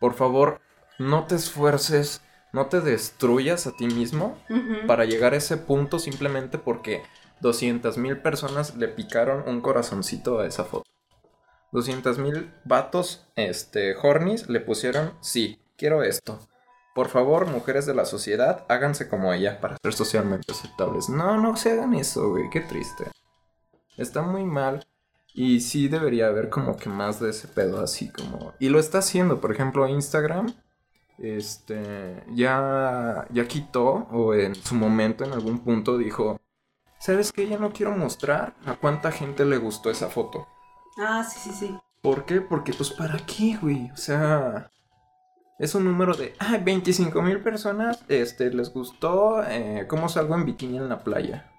por favor, no te esfuerces, no te destruyas a ti mismo para llegar a ese punto simplemente porque 200 mil personas le picaron un corazoncito a esa foto. 200 mil vatos, este, hornies, le pusieron, sí, quiero esto. Por favor, mujeres de la sociedad, háganse como ella para ser socialmente aceptables. No, no se hagan eso, güey, qué triste. Está muy mal. Y sí debería haber como que más de ese pedo así como... Y lo está haciendo, por ejemplo, Instagram. Este, ya, ya quitó, o en su momento, en algún punto, dijo, ¿sabes qué? Ya no quiero mostrar a cuánta gente le gustó esa foto. Ah, sí, sí, sí. ¿Por qué? Porque, pues, ¿para qué, güey? O sea, es un número de, ah, 25 mil personas, este, les gustó eh, cómo salgo en bikini en la playa.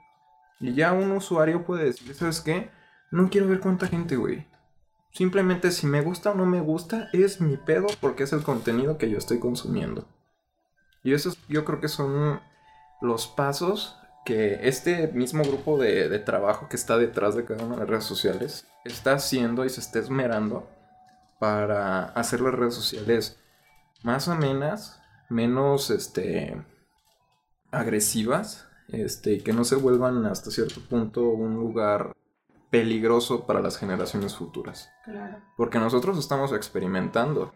Y ya un usuario puede decir, ¿sabes qué? No quiero ver cuánta gente, güey. Simplemente si me gusta o no me gusta, es mi pedo porque es el contenido que yo estoy consumiendo. Y eso yo creo que son los pasos que este mismo grupo de, de trabajo que está detrás de cada una de las redes sociales está haciendo y se está esmerando para hacer las redes sociales más amenas, menos este agresivas, este, y que no se vuelvan hasta cierto punto un lugar peligroso para las generaciones futuras. Claro. Porque nosotros estamos experimentando.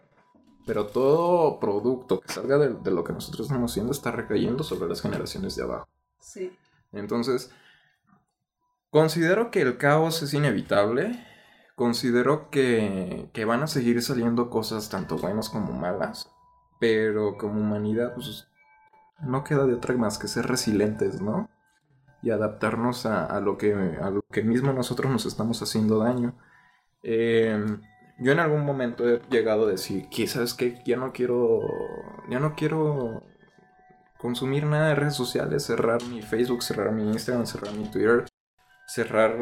Pero todo producto que salga de, de lo que nosotros estamos haciendo está recayendo sobre las generaciones de abajo. Sí. Entonces, considero que el caos es inevitable. Considero que, que van a seguir saliendo cosas tanto buenas como malas. Pero como humanidad, pues no queda de otra más que ser resilientes, ¿no? Y adaptarnos a, a lo, que, a lo que mismo nosotros nos estamos haciendo daño. Eh, yo en algún momento he llegado a decir que, ¿sabes qué? Ya no quiero. Ya no quiero consumir nada de redes sociales, cerrar mi Facebook, cerrar mi Instagram, cerrar mi Twitter, cerrar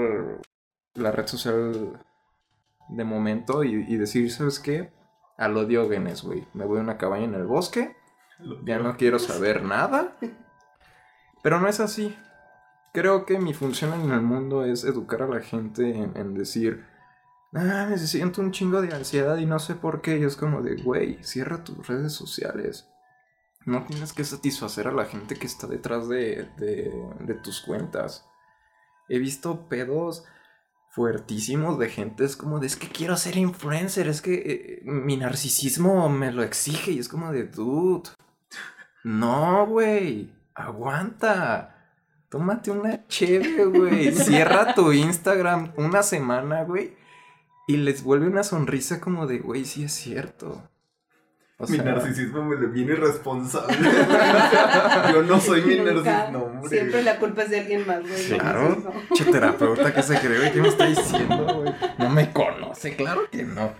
la red social de momento y, y decir, ¿sabes qué? A lo Diógenes, güey. Me voy a una cabaña en el bosque, ya no quiero saber nada. Pero no es así. Creo que mi función en el mundo es educar a la gente en, en decir, ah, me siento un chingo de ansiedad y no sé por qué. Y es como de, güey, cierra tus redes sociales. No tienes que satisfacer a la gente que está detrás de, de, de tus cuentas. He visto pedos fuertísimos de gente. Es como de, es que quiero ser influencer. Es que eh, mi narcisismo me lo exige. Y es como de, dude. No, güey. Aguanta. Tómate una chévere, güey. Cierra tu Instagram una semana, güey. Y les vuelve una sonrisa como de, güey, sí es cierto. O mi sea, narcisismo me lo viene irresponsable. Yo no soy mi narcisismo, hombre. Siempre la culpa es de alguien más, güey. Claro. No. Che terapeuta que se cree, ¿qué me está diciendo, güey? No me conoce, claro que no.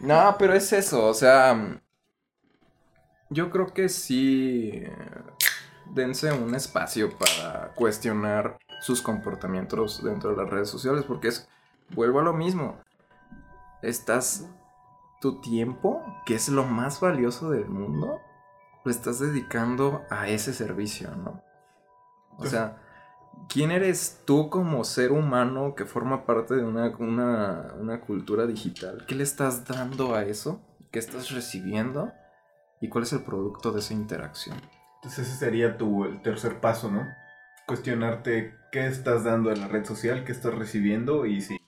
No, pero es eso, o sea, yo creo que sí dense un espacio para cuestionar sus comportamientos dentro de las redes sociales, porque es, vuelvo a lo mismo, estás tu tiempo, que es lo más valioso del mundo, lo estás dedicando a ese servicio, ¿no? O Sí. sea, ¿quién eres tú como ser humano que forma parte de una, una, una cultura digital? ¿Qué le estás dando a eso? ¿Qué estás recibiendo? ¿Y cuál es el producto de esa interacción? Entonces ese sería tu el tercer paso, ¿no? cuestionarte qué estás dando en la red social, qué estás recibiendo y si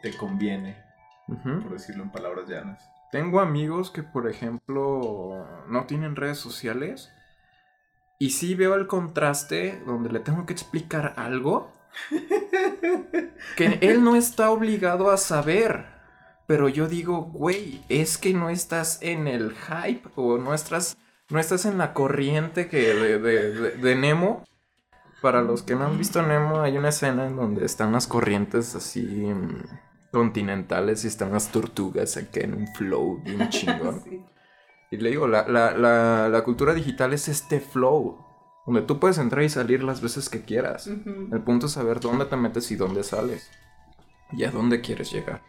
te conviene, Por decirlo en palabras llanas. Tengo amigos que, por ejemplo, no tienen redes sociales. Y sí veo el contraste donde le tengo que explicar algo que él no está obligado a saber. Pero yo digo, güey, es que no estás en el hype o no estás, no estás en la corriente que de, de- de- de Nemo. Para los que no han visto Nemo, hay una escena en donde están las corrientes así mm, continentales y están las tortugas acá en un flow bien chingón. Sí. Y le digo, la, la, la, la cultura digital es este flow, donde tú puedes entrar y salir las veces que quieras. Ujú. El punto es saber dónde te metes y dónde sales. Y a dónde quieres llegar.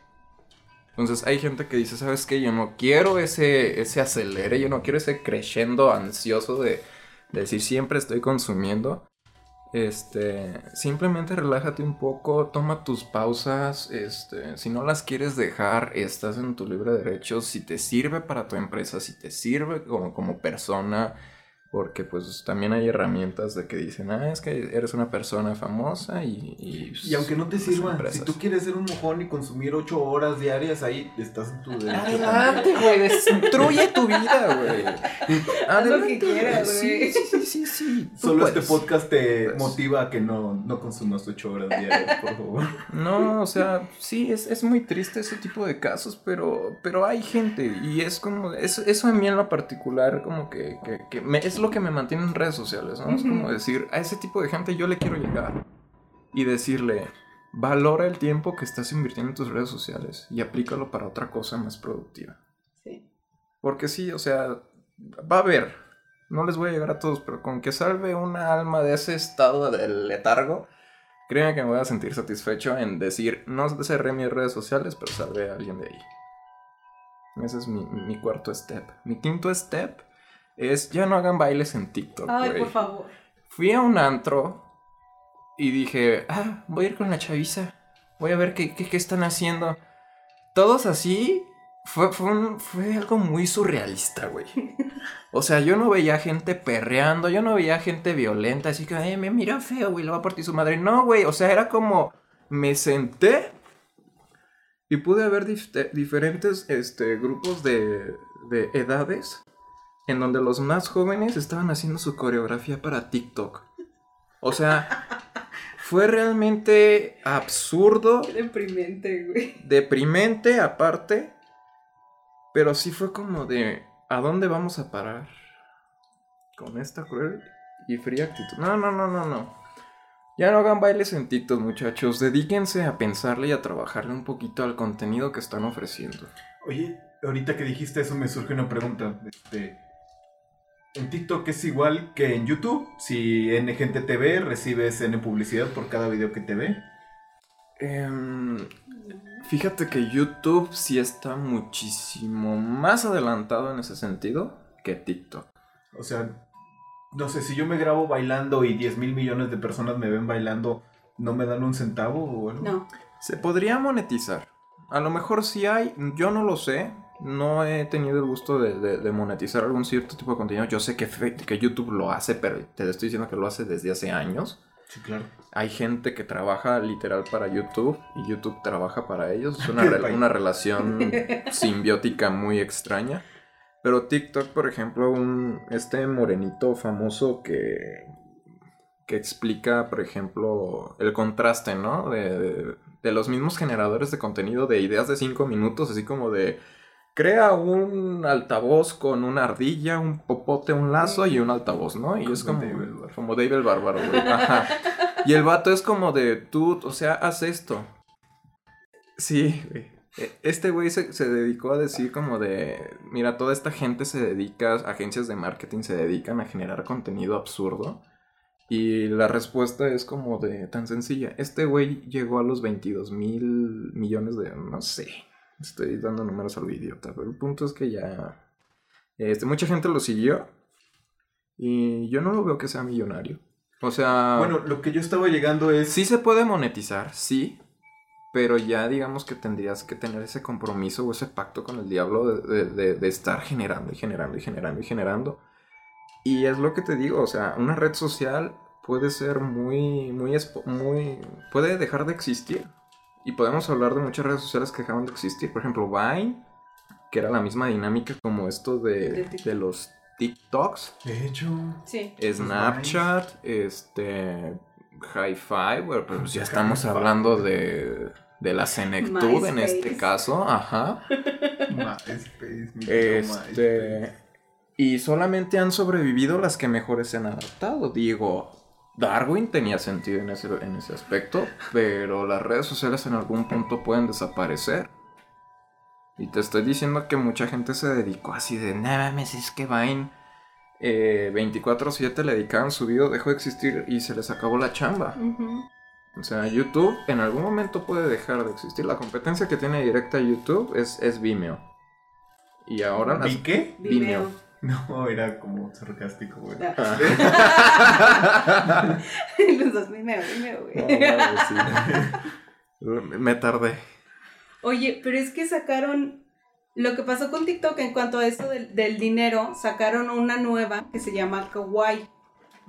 Entonces hay gente que dice, ¿sabes qué? Yo no quiero ese, ese acelere, yo no quiero ese creyendo ansioso de, de decir siempre estoy consumiendo. Este, simplemente relájate un poco, toma tus pausas, este, si no las quieres dejar, estás en tu libre derecho, si te sirve para tu empresa, si te sirve como, como persona, porque pues también hay herramientas de que dicen, ah, es que eres una persona famosa y... Y, Y aunque no te pues, sirva, si tú quieres ser un mojón y consumir ocho horas diarias, ahí estás en tu derecho. Adelante, güey, destruye tu vida, güey. Haz lo que quieras, güey. Sí, sí, sí, sí, Solo este podcast te Pues. motiva a que no, no consumas ocho horas diarias, por favor. No, o sea, sí, es, es muy triste ese tipo de casos, pero, pero hay gente y es como, eso, eso a mí en lo particular como que, que, que me- es lo que me mantiene en redes sociales, ¿no? Es como decir, a ese tipo de gente yo le quiero llegar y decirle, valora el tiempo que estás invirtiendo en tus redes sociales y aplícalo para otra cosa más productiva. Sí. Porque sí, o sea, va a haber, no les voy a llegar a todos, pero con que salve una alma de ese estado del letargo, créanme que me voy a sentir satisfecho en decir, no cerré mis redes sociales, pero salvé a alguien de ahí. Ese es mi, mi cuarto step. Mi quinto step es, ya no hagan bailes en TikTok, Ay, por favor. Fui a un antro y dije, ah, voy a ir con la chaviza. Voy a ver qué, qué, qué están haciendo. Todos así. Fue, fue, un- fue algo muy surrealista, güey. O sea, yo no veía gente perreando, yo no veía gente violenta, así que, ay, me mira feo, güey, lo va a partir su madre. No, güey, o sea, era como, me senté y pude ver dif- diferentes este, grupos de, de edades en donde los más jóvenes estaban haciendo su coreografía para TikTok. O sea, fue realmente absurdo, Qué deprimente, güey. deprimente aparte, pero sí fue como de, ¿a dónde vamos a parar? Con esta cruel y fría actitud. No, no, no, no, no. Ya no hagan bailes en TikTok, muchachos. Dedíquense a pensarle y a trabajarle un poquito al contenido que están ofreciendo. Oye, ahorita que dijiste eso me surge una pregunta. Este, en TikTok es igual que en YouTube. Si N gente te ve, recibes N publicidad por cada video que te ve. Em, fíjate que YouTube sí está muchísimo más adelantado en ese sentido que TikTok. O sea, no sé, si yo me grabo bailando y 10 mil millones de personas me ven bailando, ¿no me dan un centavo o algo? No. Se podría monetizar. A lo mejor sí hay, yo no lo sé. No he tenido el gusto de, de- de monetizar algún cierto tipo de contenido. Yo sé que, que YouTube lo hace, pero te estoy diciendo que lo hace desde hace años. Sí, claro. Hay gente que trabaja literal para YouTube y YouTube trabaja para ellos. Es una, re- una relación simbiótica muy extraña. Pero TikTok, por ejemplo, un, este morenito famoso que, que explica, por ejemplo, el contraste, ¿no? De, de- de los mismos generadores de contenido de ideas de 5 minutos, así como de... Crea un altavoz con una ardilla, un popote, un lazo y un altavoz, ¿no? Y es Como como Dave el Bárbaro. como Dave el Bárbaro, güey. Ajá. Y el vato es como de, tú, o sea, haz esto. Sí, güey. E- Este güey se, se dedicó a decir como de, mira, toda esta gente se dedica, agencias de marketing se dedican a generar contenido absurdo. Y la respuesta es como de tan sencilla. Este güey llegó a los 22 mil millones de, no sé, estoy dando números al idiota, pero el punto es que ya, este, mucha gente lo siguió. Y yo no lo veo que sea millonario. O sea, Bueno, lo que yo estaba llegando es... sí se puede monetizar, sí. Pero ya digamos que tendrías que tener ese compromiso o ese pacto con el diablo de, de- de- de estar generando y generando y generando y generando. Y es lo que te digo, o sea, una red social puede ser muy, muy, muy, puede dejar de existir. Y podemos hablar de muchas redes sociales que dejaron de existir. Por ejemplo, Vine, que era la misma dinámica como esto De de, los TikToks. De hecho, Sí. Snapchat, este, Hi-Fi, bueno, pero pues ya estamos hablando de, de la senectud en este caso, ajá. MySpace, mi Este, y solamente han sobrevivido las que mejores se han adaptado. Digo, Darwin tenía sentido en ese, en ese aspecto, pero las redes sociales en algún punto pueden desaparecer. Y te estoy diciendo que mucha gente se dedicó así de, no mames, es que Vine eh, 24/7 le dedicaban su video, dejó de existir y se les acabó la chamba. O sea, YouTube en algún momento puede dejar de existir. La competencia que tiene directa YouTube es, es Vimeo. Y ahora las... ¿Vi qué? Vimeo. Vimeo. No, era como sarcástico, güey. Ah. Los dos Vimeo, Vimeo, güey. No, sí. Me tardé. Oye, pero es que sacaron. Lo que pasó con TikTok en cuanto a eso del, del dinero, sacaron una nueva que se llama Kawaii.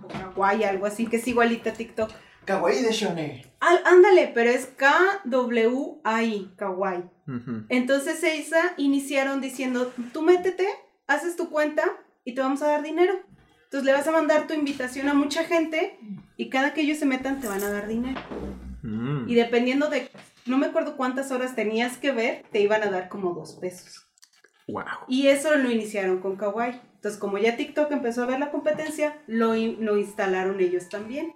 O Kawaii, algo así, que es igualita a TikTok. Kawaii de Shone. Al- ándale, pero es K-W-A-I, Kawaii. Entonces esa iniciaron diciendo, tú métete, haces tu cuenta y te vamos a dar dinero. Entonces le vas a mandar tu invitación a mucha gente y cada que ellos se metan te van a dar dinero. Mm. Y dependiendo de, no me acuerdo cuántas horas tenías que ver, te iban a dar como dos pesos. Wow. Y eso lo iniciaron con Kawaii. Entonces como ya TikTok empezó a ver la competencia, lo, in- lo instalaron ellos también.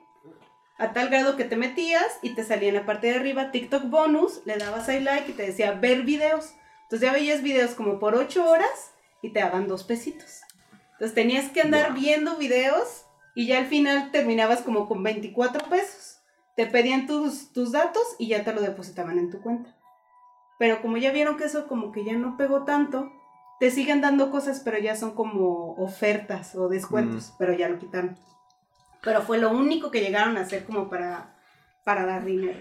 A tal grado que te metías y te salía en la parte de arriba TikTok bonus, le dabas ahí like y te decía ver videos. Entonces ya veías videos como por 8 horas y te daban dos pesitos. Entonces tenías que andar Wow. viendo videos y ya al final terminabas como con 24 pesos. Te pedían tus, tus datos y ya te lo depositaban en tu cuenta. Pero como ya vieron que eso como que ya no pegó tanto, te siguen dando cosas, pero ya son como ofertas o descuentos, pero ya lo quitaron. Pero fue lo único que llegaron a hacer como para, para dar dinero.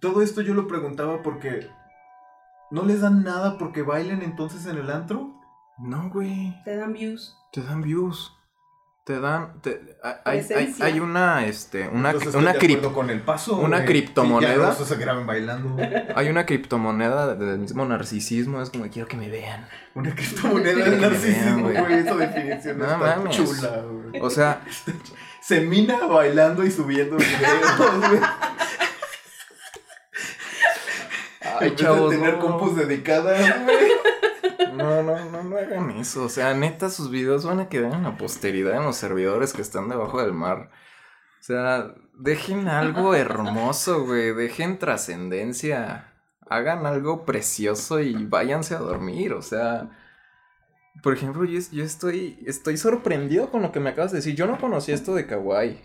Todo esto yo lo preguntaba porque. ¿No les dan nada porque bailen entonces en el antro? No, güey. Te dan views. Te dan views. Te dan. te- hay, hay- hay una, este, una, Entonces, estoy una de crip- acuerdo con el paso. una güey. criptomoneda. Sí, se graben bailando. hay una criptomoneda del mismo narcisismo. Es como quiero que me vean. Una criptomoneda Que de me vean, narcisismo, güey. Esa definición No está mames. chula, güey. O sea, Se mina bailando y subiendo videos, güey. ay, En vez chavos. de tener no. compus dedicadas, güey. No, no, no, no hagan eso. O sea, neta, sus videos van a quedar en la posteridad en los servidores que están debajo del mar. O sea, dejen algo hermoso, güey. Dejen trascendencia. Hagan algo precioso y váyanse a dormir. O sea, por ejemplo, yo, yo estoy, estoy sorprendido con lo que me acabas de decir. Yo no conocía esto de Kawaii.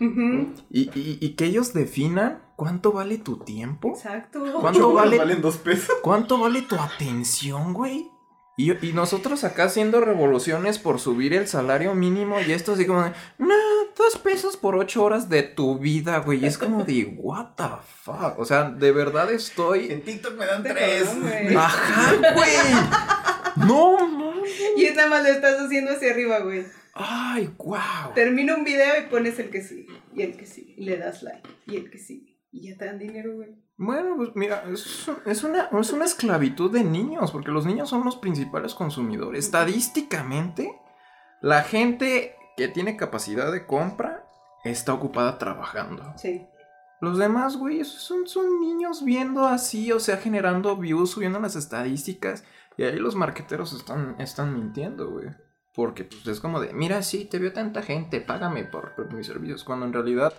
Y, y, y que ellos definan cuánto vale tu tiempo. Exacto. ¿Cuánto vale? valen dos pesos. ¿Cuánto vale tu atención, güey? Y, y nosotros acá haciendo revoluciones por subir el salario mínimo y esto así como de, no, dos pesos por ocho horas de tu vida, güey. Y es como de, what the fuck. O sea, de verdad estoy... En TikTok me dan tres. cabrón, güey. Ajá, güey. No, no. Y es nada más lo estás haciendo hacia arriba, güey. Ay, wow. Termina un video y pones el que sigue. Y el que sigue. Y le das like. Y el que sigue. Y ya te dan dinero, güey. Bueno, pues mira, es, es una, es una esclavitud de niños, porque los niños son los principales consumidores. Estadísticamente, la gente que tiene capacidad de compra está ocupada trabajando. Sí. Los demás, güey, son, son niños viendo así, o sea, generando views, subiendo las estadísticas. Y ahí los marqueteros están, están mintiendo, güey. Porque pues, es como de, mira, sí, te vio tanta gente, págame por, por mis servicios. Cuando en realidad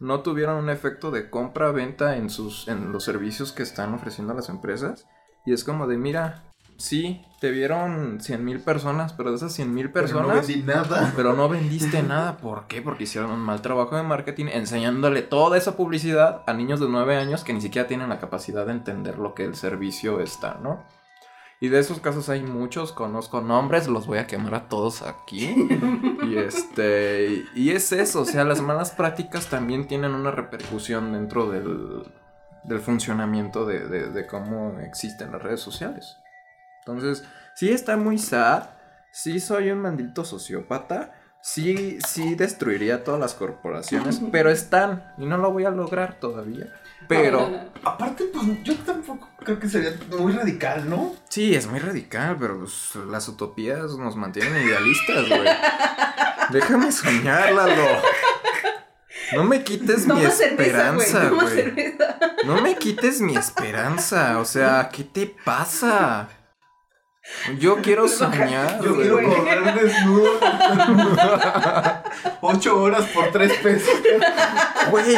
no tuvieron un efecto de compra-venta en, sus, en los servicios que están ofreciendo las empresas. Y es como de, mira, sí, te vieron 100 mil personas, pero de esas 100 mil Pero no personas... vendí nada. Pero no vendiste nada. ¿Por qué? Porque hicieron un mal trabajo de marketing enseñándole toda esa publicidad a niños de 9 años que ni siquiera tienen la capacidad de entender lo que el servicio está, ¿no? Y de esos casos hay muchos, conozco nombres, los voy a quemar a todos aquí. Y este, y es eso, o sea, las malas prácticas también tienen una repercusión dentro del, del funcionamiento de, de- de cómo existen las redes sociales. Entonces, sí está muy sad, sí soy un maldito sociópata, sí, sí destruiría todas las corporaciones, pero están, y no lo voy a lograr todavía. Pero, Aparte, pues yo tampoco creo que sería muy radical, ¿no? sí, es muy radical, pero pues, las utopías nos mantienen idealistas, güey. Déjame soñar, Lalo. No me quites mi Toma esperanza, güey. No me quites mi esperanza. O sea, ¿qué te pasa? Yo quiero soñar. Yo quiero correr desnudo. Ocho horas por tres pesos. Güey,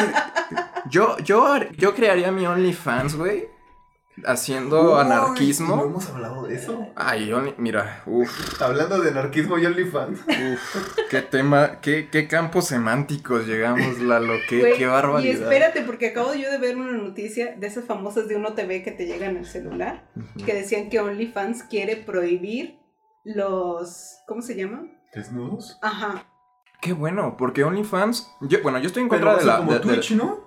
yo, yo, yo crearía mi OnlyFans, güey. Haciendo Uy, anarquismo. ¿No hemos hablado de eso? Ay, Only- mira, uff, Hablando de anarquismo y OnlyFans. uff, qué tema, qué, qué campos semánticos llegamos, Lalo, qué, Güey, qué Y barbaridad. espérate, porque acabo yo de ver una noticia de esas famosas de Uno TV que te llegan al celular, Ujú. que decían que OnlyFans quiere prohibir los... ¿Cómo se llama? ¿Desnudos? Ajá. Qué bueno, porque OnlyFans, yo, bueno, yo estoy en contra de la... como de- de- Twitch, ¿no?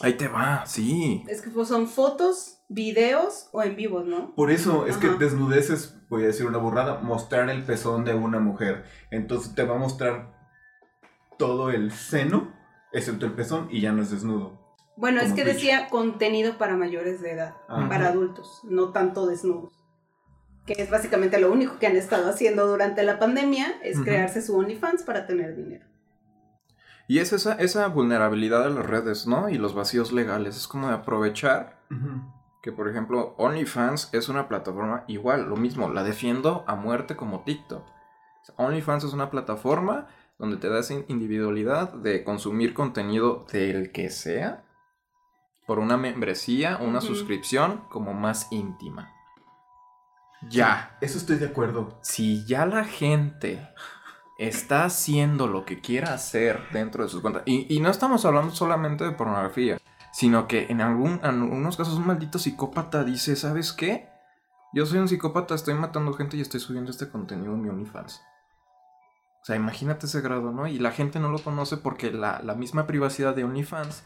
Ahí te va, sí. Es que pues, son fotos, videos o en vivos, ¿no? Por eso, es que Ajá. desnudez es, voy a decir una burrada, mostrar el pezón de una mujer. Entonces te va a mostrar todo el seno, excepto el pezón, y ya no es desnudo. Bueno, es que decía contenido para mayores de edad, Ajá. para adultos, no tanto desnudos. Que es básicamente lo único que han estado haciendo durante la pandemia, es crearse su OnlyFans para tener dinero. Y es esa, esa vulnerabilidad de las redes, ¿no? Y los vacíos legales. Es como de aprovechar que, por ejemplo, OnlyFans es una plataforma igual, lo mismo, la defiendo a muerte como TikTok. OnlyFans es una plataforma donde te das in- individualidad de consumir contenido del que sea por una membresía o una suscripción como más íntima. Ya. Eso estoy de acuerdo. Si ya la gente está haciendo lo que quiera hacer dentro de sus cuentas, y, no estamos hablando solamente de pornografía, sino que en, algún, en algunos casos un maldito psicópata dice, ¿sabes qué? Yo soy un psicópata, estoy matando gente y estoy subiendo este contenido en mi OnlyFans. O sea, imagínate ese grado, ¿no? Y la gente no lo conoce porque la, la misma privacidad de OnlyFans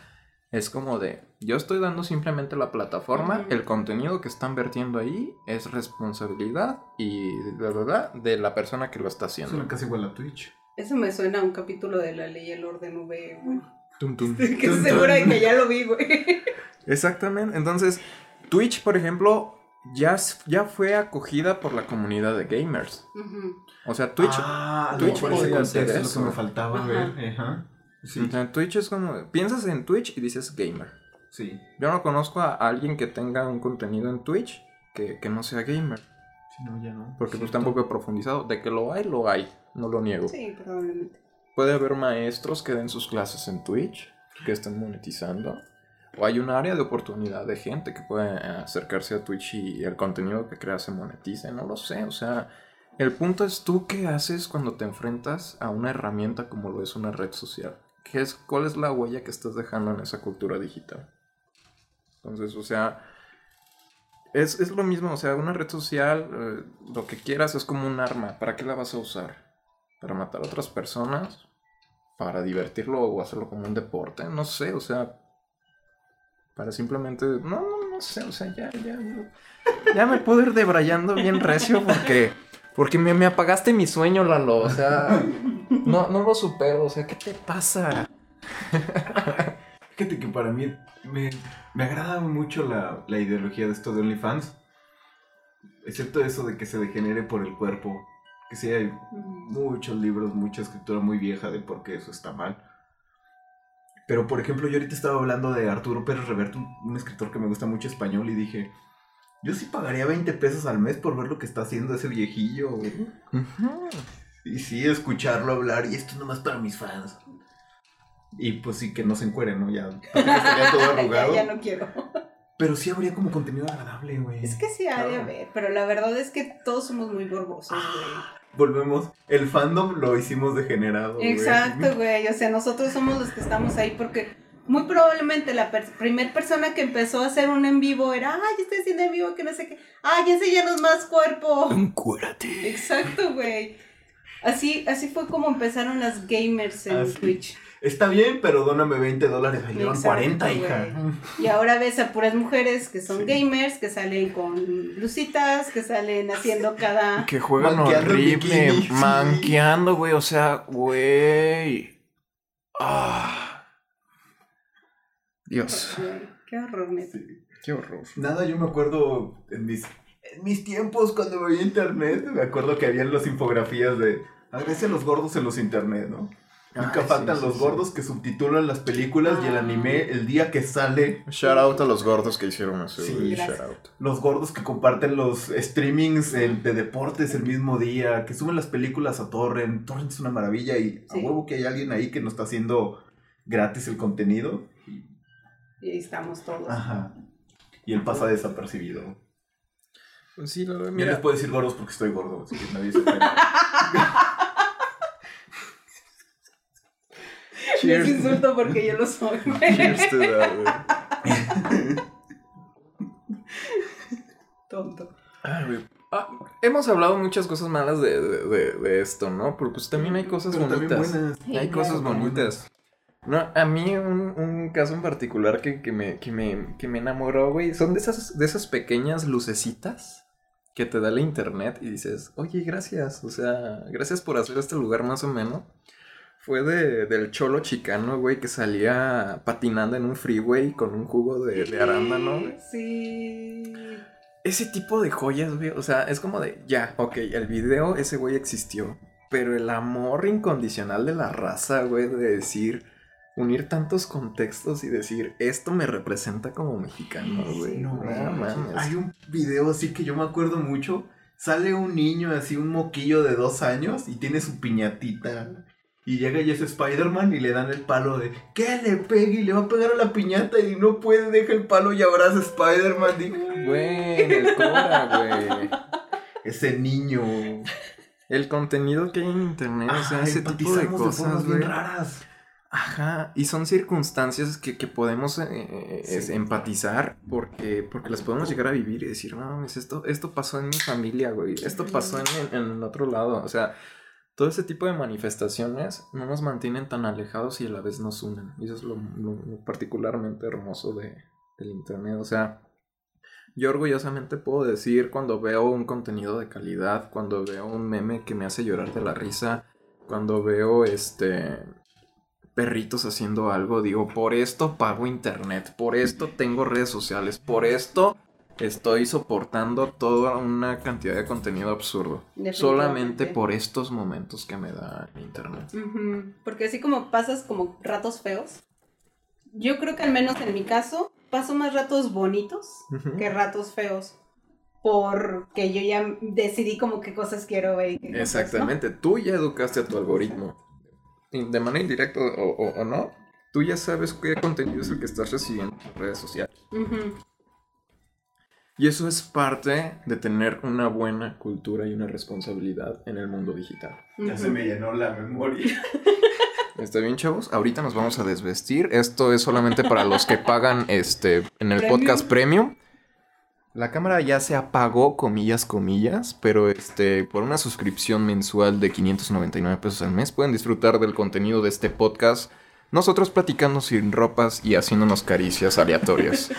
es como de, yo estoy dando simplemente la plataforma, el contenido que están vertiendo ahí es responsabilidad y de verdad de la persona que lo está haciendo. Suena casi igual a Twitch. Eso me suena a un capítulo de La Ley y el Orden V, güey. Tum, tum. Que estoy segura de que ya lo vi, güey. Exactamente. Entonces, Twitch, por ejemplo, ya, ya fue acogida por la comunidad de gamers. O sea, Twitch, ah, Twitch hacer contexto es lo que eso. me faltaba. Ajá. Sí, o sea, Twitch es como, piensas en Twitch y dices gamer. sí. Yo no conozco a alguien que tenga un contenido en Twitch que, que no sea gamer. Sí, no, ya no. Porque pues tampoco he profundizado. De que lo hay, lo hay. No lo niego. Sí, probablemente. Puede haber maestros que den sus clases en Twitch, que estén monetizando. O hay un área de oportunidad de gente que puede eh, acercarse a Twitch y el contenido que crea se monetice. No lo sé. O sea, el punto es tú qué haces cuando te enfrentas a una herramienta como lo es una red social. ¿Qué es, ¿Cuál es la huella que estás dejando en esa cultura digital? Entonces, o sea, es, es lo mismo. O sea, una red social, eh, lo que quieras es como un arma. ¿Para qué la vas a usar? ¿Para matar a otras personas? ¿Para divertirlo o hacerlo como un deporte? No sé, o sea, para simplemente... No, no, no sé, o sea, ya, ya, ya me puedo ir debrayando bien recio porque... Porque me, me apagaste mi sueño, Lalo, o sea, no, no lo supero, o sea, ¿qué te pasa? Fíjate que para mí me, me agrada mucho la, la ideología de esto de OnlyFans. Excepto eso de que se degenere por el cuerpo. Que sí hay muchos libros, mucha escritura muy vieja de por qué eso está mal. Pero por ejemplo, yo ahorita estaba hablando de Arturo Pérez Reverte, un, un escritor que me gusta mucho español, y dije, yo sí pagaría 20 pesos al mes por ver lo que está haciendo ese viejillo. Güey". Ujú. Y sí, escucharlo hablar, y esto es nomás para mis fans. Y pues sí, que no se encuere, ¿no? Ya, estaría todo arrugado. ya, ya no quiero. Pero sí habría como contenido agradable, güey. Es que sí ha de Claro. haber, pero la verdad es que todos somos muy morbosos, güey. Volvemos. El fandom lo hicimos degenerado, güey. Exacto, güey. O sea, nosotros somos los que estamos ahí porque muy probablemente la per primer persona que empezó a hacer un en vivo era, ay, estoy haciendo en vivo, que no sé qué. Ay, enséñanos más cuerpo. Encuérate. Exacto, güey. Así, así fue como empezaron las gamers en Así. Twitch. Está bien, pero dóname 20 dólares. Ahí llevan Exacto, 40, hija. Y ahora ves a puras mujeres que son gamers, que salen con blusitas, que salen haciendo cada... Que juegan Manqueando horrible, bikini, manqueando, güey, o sea, güey. Ah. Dios, Qué horror, neta. qué horror. Nada, yo me acuerdo en mis, en mis tiempos cuando veía internet, me acuerdo que habían las infografías de agradece a los gordos en los internet, ¿no? Nunca faltan sí, sí, los sí. gordos que subtitulan las películas y el Ah. anime el día que sale. Shout out a los gordos que hicieron eso, Sí. Shout out. Los gordos que comparten los streamings el- de deportes el mismo día, que suben las películas a Torrent. Torrent es una maravilla y a huevo que hay alguien ahí que nos está haciendo gratis el contenido. Y ahí estamos todos. Ajá. Y él pasa desapercibido. Pues sí, la verdad, Mira, les puedo decir gordos porque estoy gordo, así que nadie se ofenda. Les insulto porque yo lo soy. güey. Cheers to that, güey. Tonto. Ay, güey. Ah, hemos hablado muchas cosas malas de, de- de- de esto, ¿no? Pero pues también hay cosas Pero bonitas. Sí, hay claro. cosas bonitas. No, a mí un, un caso en particular que, que me, que, me, que me enamoró, güey, son de esas, de esas pequeñas lucecitas que te da la internet y dices, oye, gracias, o sea, gracias por hacer este lugar más o menos. Fue de, del cholo chicano, güey, que salía patinando en un freeway con un jugo de, de arándano, güey. Sí. Ese tipo de joyas, güey, o sea, es como de, ya, ok, el video, ese güey existió, pero el amor incondicional de la raza, güey, de decir, unir tantos contextos y decir, esto me representa como mexicano, güey. No, No, mames. Hay un video así que yo me acuerdo mucho. Sale un niño así, un moquillo de dos años y tiene su piñatita. Y llega y es Spider-Man y le dan el palo de que le pegue y le va a pegar a la piñata y no puede, deja el palo y abraza a Spider-Man. Güey, el Cora, güey. Ese niño. El contenido que hay en internet, o sea, ese tipo de cosas, formas bien güey. raras. Ajá, y son circunstancias que, que podemos eh, Sí. es- empatizar porque, porque las podemos llegar a vivir y decir, no, mames, esto, esto pasó en mi familia, güey, esto pasó en, en, en otro lado, o sea, todo ese tipo de manifestaciones no nos mantienen tan alejados y a la vez nos unen, y eso es lo, lo- lo particularmente hermoso de, del Internet, o sea, yo orgullosamente puedo decir cuando veo un contenido de calidad, cuando veo un meme que me hace llorar de la risa, cuando veo este perritos haciendo algo, digo, por esto pago internet, por esto tengo redes sociales, por esto estoy soportando toda una cantidad de contenido absurdo. Solamente por estos momentos que me da internet. Porque así como pasas como ratos feos, yo creo que al menos en mi caso paso más ratos bonitos que ratos feos. Porque yo ya decidí como qué cosas quiero ver. cosas no. Exactamente, tú ya educaste a tu algoritmo. De manera indirecta o, o- o no, tú ya sabes qué contenido es el que estás recibiendo en redes sociales. Y eso es parte de tener una buena cultura y una responsabilidad en el mundo digital. Ya se me llenó la memoria. ¿Está bien, chavos? Ahorita nos vamos a desvestir. Esto es solamente para los que pagan este en el Premium. podcast premium. La cámara ya se apagó, comillas, comillas, pero este, por una suscripción mensual de 599 pesos al mes pueden disfrutar del contenido de este podcast. Nosotros platicando sin ropas y haciéndonos caricias aleatorias.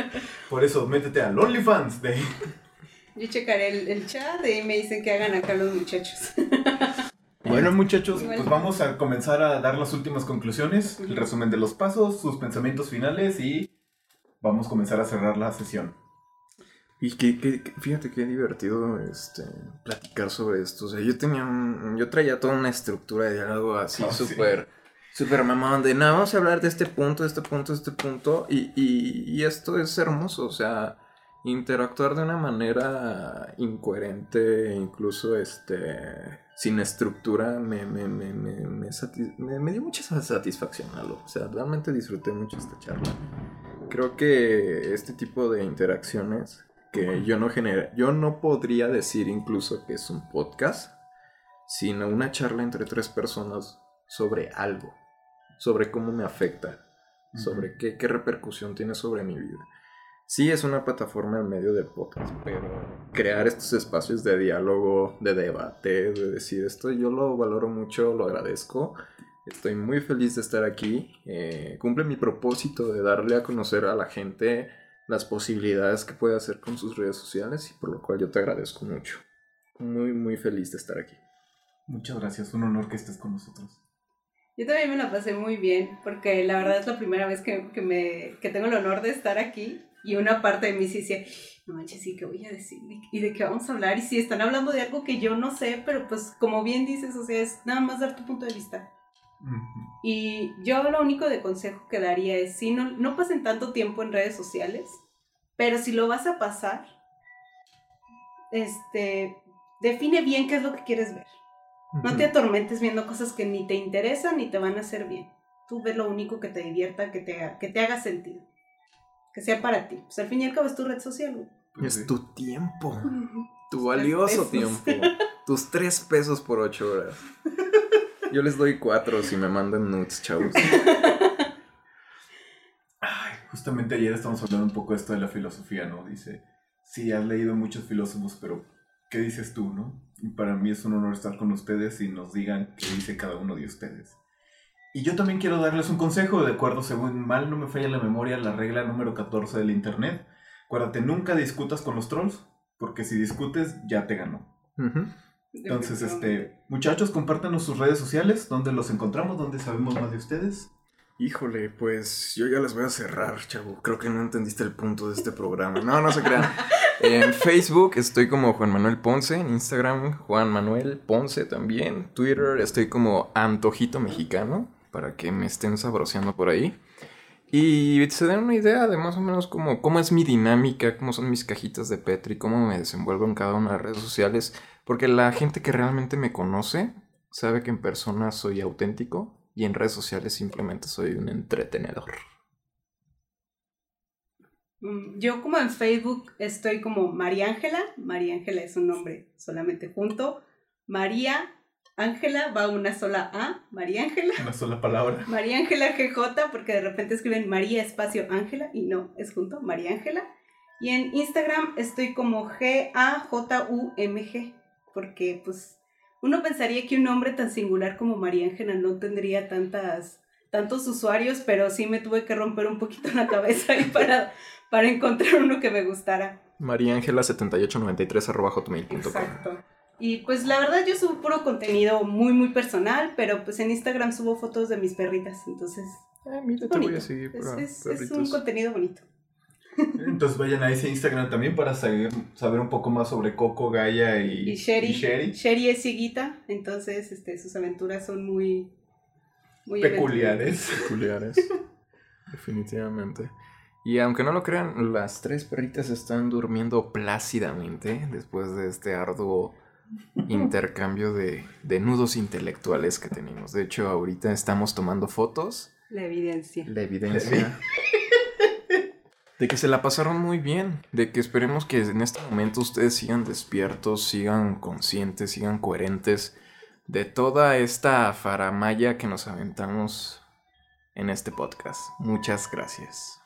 Por eso, métete al OnlyFans de... Yo checaré el, el chat y me dicen que hagan acá los muchachos. Bueno, muchachos, Bueno. pues vamos a comenzar a dar las últimas conclusiones, el resumen de los pasos, sus pensamientos finales y vamos a comenzar a cerrar la sesión. Y que, que- que- fíjate qué divertido este, platicar sobre esto. O sea, yo tenía un, yo traía toda una estructura de diálogo así sí. súper, súper mamón de, no, vamos a hablar de este punto, de este punto, de este punto. Y, y, y esto es hermoso, o sea, interactuar de una manera incoherente, incluso este, sin estructura, me, me, me, me, me dio mucha satisfacción, Lalo. O sea, realmente disfruté mucho esta charla. Creo que este tipo de interacciones que yo no genera, yo no podría decir incluso que es un podcast, sino una charla entre tres personas sobre algo, sobre cómo me afecta, sobre qué, qué repercusión tiene sobre mi vida. Sí es una plataforma en medio del podcast, pero crear estos espacios de diálogo, de debate, de decir esto, yo lo valoro mucho, lo agradezco. Estoy muy feliz de estar aquí. Eh, cumple mi propósito de darle a conocer a la gente las posibilidades que puede hacer con sus redes sociales y por lo cual yo te agradezco mucho. Muy, muy feliz de estar aquí. Muchas gracias, un honor que estés con nosotros. Yo también me la pasé muy bien porque la verdad es la primera vez que, que me, que tengo el honor de estar aquí y una parte de mí sí decía, no manches, sí, ¿qué voy a decir? ¿Y de qué vamos a hablar? Y si están hablando de algo que yo no sé, pero pues como bien dices, o sea, es nada más dar tu punto de vista. Y yo lo único de consejo que daría es, si no, no pasen tanto tiempo en redes sociales, pero si lo vas a pasar, este, define bien qué es lo que quieres ver. No te atormentes viendo cosas que ni te interesan ni te van a hacer bien. Tú ves lo único que te divierta, que te, que te haga sentido. Que sea para ti. Pues al fin y al cabo es tu red social, güey. Pues es tu tiempo. Tu valioso tiempo. Tus tres pesos por ocho horas. Yo les doy cuatro si me mandan nudes, chavos. Ay, justamente ayer estamos hablando un poco de esto de la filosofía, ¿no? Dice, sí, has leído muchos filósofos, pero ¿qué dices tú, no? Y para mí es un honor estar con ustedes y nos digan qué dice cada uno de ustedes. Y yo también quiero darles un consejo, de acuerdo, según mal no me falla la memoria, la regla número 14 del Internet. Acuérdate, nunca discutas con los trolls, porque si discutes ya te ganó. Entonces, este, muchachos, compártanos sus redes sociales, dónde los encontramos, dónde sabemos más de ustedes. Híjole, pues yo ya les voy a cerrar, chavo. Creo que no entendiste el punto de este programa. No, no se crean. En Facebook estoy como Juan Manuel Ponce, en Instagram Juan Manuel Ponce también, Twitter estoy como Antojito Mexicano, para que me estén sabroseando por ahí. Y se den una idea de más o menos cómo, cómo es mi dinámica, cómo son mis cajitas de Petri, cómo me desenvuelvo en cada una de las redes sociales. Porque la gente que realmente me conoce sabe que en persona soy auténtico y en redes sociales simplemente soy un entretenedor. Mm, yo como en Facebook estoy como María Ángela, María Ángela es un nombre solamente junto, María Ángela va una sola A, María Ángela. Una sola palabra. María Ángela GJ porque de repente escriben María espacio Ángela y no, es junto, María Ángela. Y en Instagram estoy como G-A-J-U-M-G porque pues uno pensaría que un nombre tan singular como María Ángela no tendría tantas, tantos usuarios, pero sí me tuve que romper un poquito la cabeza ahí para, para encontrar uno que me gustara. María Ángela 7893 arroba hotmail.com. Exacto. Y pues la verdad yo subo puro contenido muy muy personal, pero pues en Instagram subo fotos de mis perritas, entonces... Ah, mira, te voy a seguir es, es un contenido bonito. Entonces vayan a ese Instagram también para saber, saber un poco más sobre Coco, Gaia y, y, Sherry. y Sherry. Sherry es cieguita, entonces este, sus aventuras son muy, muy peculiares. Peculiares. Definitivamente. Y aunque no lo crean, las tres perritas están durmiendo plácidamente después de este arduo intercambio de, de nudos intelectuales que tenemos. De hecho, ahorita estamos tomando fotos. La evidencia. La evidencia de que se la pasaron muy bien, de que esperemos que en este momento ustedes sigan despiertos, sigan conscientes, sigan coherentes de toda esta faramaya que nos aventamos en este podcast. Muchas gracias.